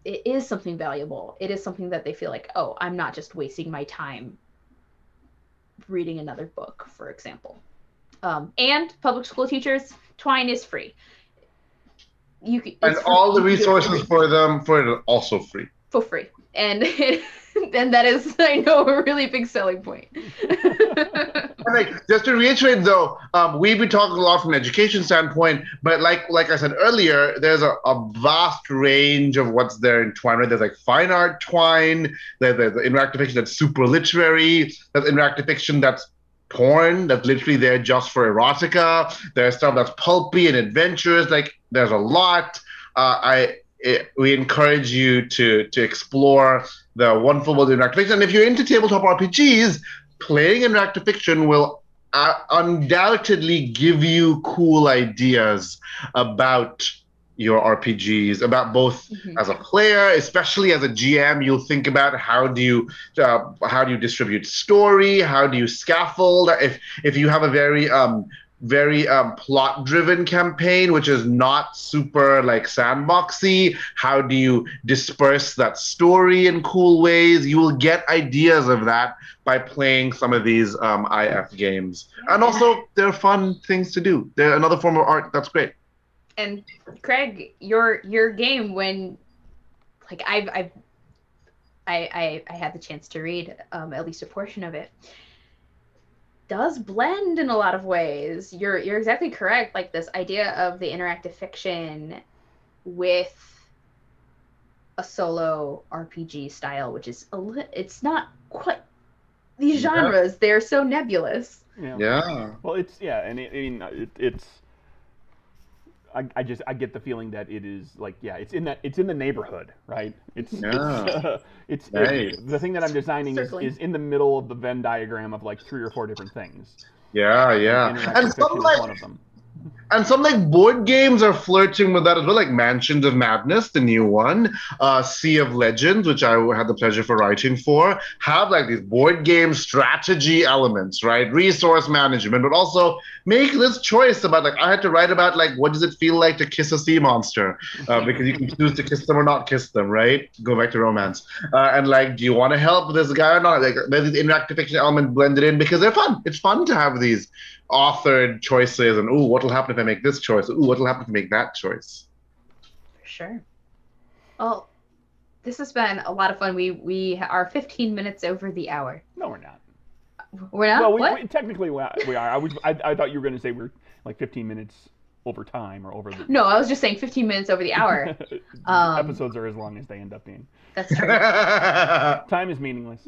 It is something valuable. It is something that they feel like, oh, I'm not just wasting my time reading another book, for example. Um, and public school teachers, Twine is free. You can, and all the resources for them for it also free. For free, and [laughs] and that is I know a really big selling point. [laughs] like just to reiterate though, um, we've been talking a lot from an education standpoint, but like like I said earlier, there's a, a vast range of what's there in Twine. Right? There's like fine art Twine. There's, there's interactive fiction that's super literary. There's interactive fiction that's porn that's literally there just for erotica. There's stuff that's pulpy and adventurous. Like there's a lot. Uh, I it, we encourage you to to explore the wonderful world of interactive fiction. And if you're into tabletop RPGs, playing interactive fiction will uh, undoubtedly give you cool ideas about your RPGs, about both mm-hmm. as a player, especially as a GM. You'll think about how do you uh, how do you distribute story, how do you scaffold. If if you have a very um, very um, plot driven campaign which is not super like sandboxy how do you disperse that story in cool ways you will get ideas of that by playing some of these um, if games and also they're fun things to do they're another form of art that's great and Craig, your your game when like I've I've I I, I had the chance to read um, at least a portion of it does blend in a lot of ways. You're you're exactly correct. Like this idea of the interactive fiction with a solo RPG style, which is a li- it's not quite these genres. Yeah. They're so nebulous. Yeah. yeah. Well, it's yeah, and it, I mean it, it's I, I just I get the feeling that it is like yeah it's in that it's in the neighborhood right it's Yeah. [laughs] it's, it's Nice. it- the thing that I'm designing is, is in the middle of the Venn diagram of like three or four different things. Yeah, yeah. Interactive And fiction some like one of them. And some like board games are flirting with that as well, like Mansions of Madness, the new one, uh, Sea of Legends, which I had the pleasure for writing for, have like these board game strategy elements, right? Resource management, but also make this choice about like I had to write about like what does it feel like to kiss a sea monster, uh, [laughs] because you can choose to kiss them or not kiss them, right? Go back to romance, uh, and like, do you want to help this guy or not? Like, there's these interactive fiction elements blended in because they're fun. It's fun to have these authored choices and ooh, what'll happen if I make this choice? Ooh, what'll happen if I make that choice? For sure. Well, this has been a lot of fun. We we are 15 minutes over the hour. No, we're not. We're not. well, we, what? we, technically we are. I, was, I, I thought you were going to say we're like 15 minutes over time or over the. No, I was just saying 15 minutes over the hour. [laughs] Um, Episodes are as long as they end up being. That's true. [laughs] Time is meaningless.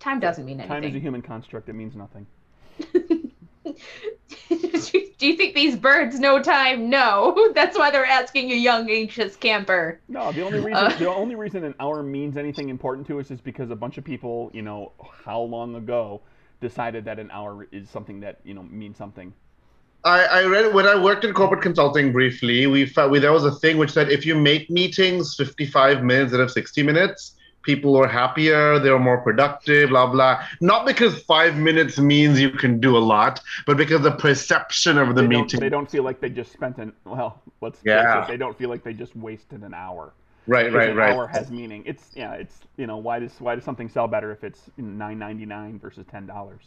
Time doesn't mean anything. Time is a human construct. It means nothing. [laughs] [laughs] Do you think these birds know time? No. [laughs] That's why they're asking a young anxious camper. No, the only reason Uh. the only reason an hour means anything important to us is because a bunch of people, you know, how long ago decided that an hour is something that you know means something. I, I read when I worked in corporate consulting briefly. We found we, there was a thing which said if you make meetings 55 minutes instead of 60 minutes, people are happier, they're more productive, blah blah. Not because five minutes means you can do a lot, but because the perception of the they, meeting. they don't feel like they just spent an well. Let's Yeah. it, they don't feel like they just wasted an hour. right, right, an right. hour has meaning. It's yeah. It's you know why does why does something sell better if it's nine ninety nine versus ten dollars?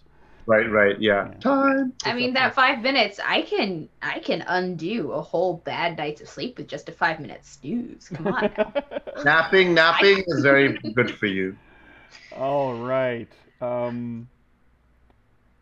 Right, right, yeah. Yeah. Time. I mean, that five minutes, I can, I can undo a whole bad night's of sleep with just a five minute snooze. Come on. now. [laughs] Napping, napping is very [laughs] good for you. All right. Um,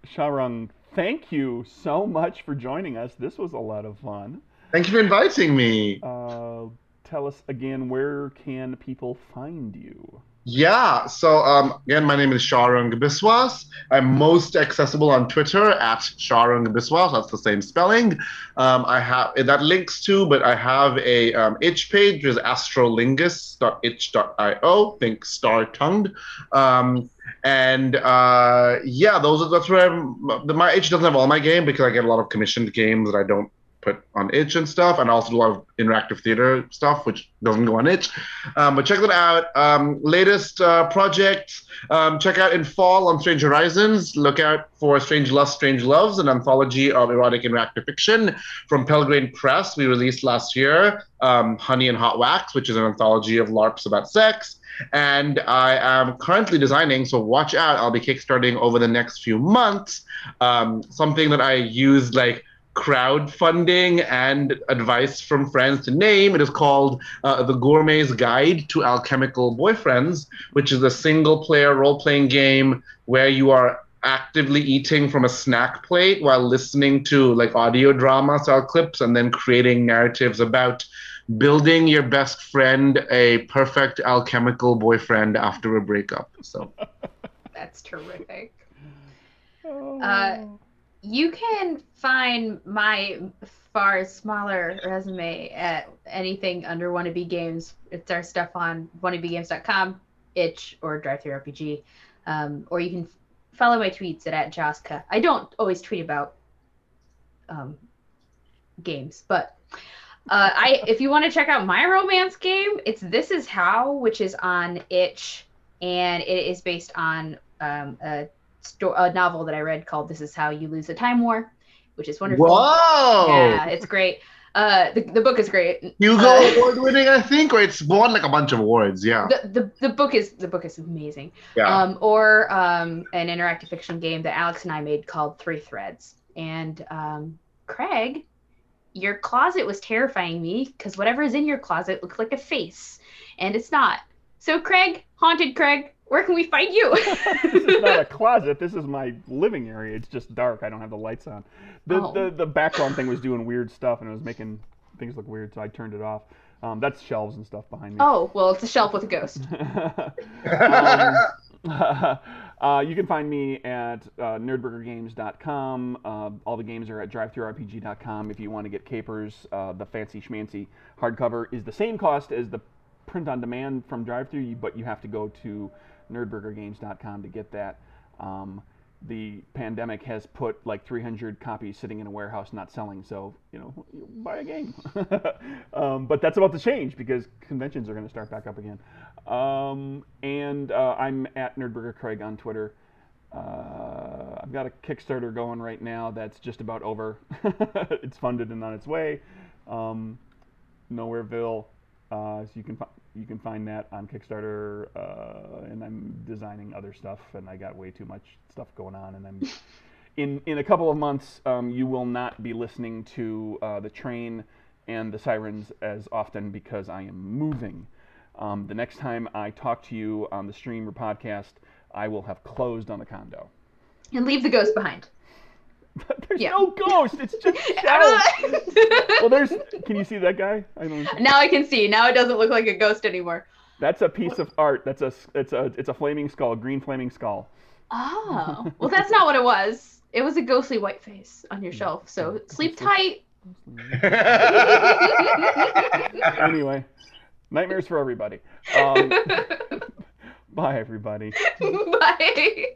Sharang, thank you so much for joining us. This was a lot of fun. Thank you for inviting me. Uh, tell us again, where can people find you? Yeah. So um, again, my name is Sharang Biswas. I'm most accessible on Twitter at Sharang Biswas. That's the same spelling. Um, I have that links to, but I have a um, itch page, which is astrolingus.itch.io. Think star tongued. Um, and uh, yeah, those are that's where I'm, my itch doesn't have all my game because I get a lot of commissioned games that I don't put on itch and stuff, and also do a lot of interactive theater stuff, which doesn't go on itch. Um, but check that out. Um, latest uh, projects. Um, check out in fall on Strange Horizons. Look out for Strange Lust, Strange Loves, an anthology of erotic interactive fiction from Pelgrane Press. We released last year. Um, Honey and Hot Wax, which is an anthology of LARPs about sex. And I am currently designing, so watch out. I'll be kickstarting over the next few months. Um, something that I used like crowdfunding and advice from friends to name. It is called uh, The Gourmet's Guide to Alchemical Boyfriends, which is a single player role playing game where you are actively eating from a snack plate while listening to like audio drama style clips and then creating narratives about building your best friend a perfect alchemical boyfriend after a breakup. So [laughs] That's terrific. Oh. Uh, You can find my far smaller resume at anything under Wannabe Games. It's our stuff on wannabegames.com, itch, or DriveThruRPG. Um, or you can follow my tweets at, at. I don't always tweet about um, games, but uh, I if you want to check out my romance game, it's This Is How, which is on itch, and it is based on um, a sto- a novel that I read called "This Is How You Lose a Time War," which is wonderful. Whoa! Yeah, it's great. Uh, the, the book is great. Hugo Uh, award winning, I think, or it's won like a bunch of awards. Yeah. the, the the book is the book is amazing. Yeah. Um, or um, an interactive fiction game that Alex and I made called Three Threads. And um, Craig, your closet was terrifying me because whatever is in your closet looks like a face, and it's not. So Craig, haunted Craig, where can we find you? [laughs] this is not a [laughs] closet. This is my living area. It's just dark. I don't have the lights on. The Oh. the, the background thing was doing weird stuff and it was making things look weird, so I turned it off. Um, that's shelves and stuff behind me. oh, well, it's a shelf with a ghost. [laughs] um, Uh, you can find me at uh, nerdburgergames.com. Uh, all the games are at drivethrurpg.com. If you want to get Capers, uh, the fancy schmancy hardcover is the same cost as the print on demand from DriveThru, but you have to go to nerdburgergames.com to get that. Um, the pandemic has put like 300 copies sitting in a warehouse not selling, so you know, buy a game. [laughs] um, but that's about to change because conventions are going to start back up again. Um, and uh, I'm at Nerdburger Craig on Twitter. Uh, I've got a Kickstarter going right now that's just about over. [laughs] it's funded and on its way. Um, Nowhereville. Uh, so you can fi- you can find that on Kickstarter, uh, and I'm designing other stuff, and I got way too much stuff going on, and I'm [laughs] in in a couple of months. Um, you will not be listening to uh, the train and the sirens as often because I am moving. Um, the next time I talk to you on the stream or podcast, I will have closed on the condo. And leave the ghost behind. There's Yeah. no ghost. It's just [laughs] shells. [laughs] well, there's. Can you see that guy? I don't. now I can see. Now it doesn't look like a ghost anymore. That's a piece of art. That's a. It's a. It's a flaming skull. a Green flaming skull. Oh, [laughs] well, that's not what it was. It was a ghostly white face on your shelf. So sleep tight. anyway, nightmares for everybody. Um, bye, everybody. Bye.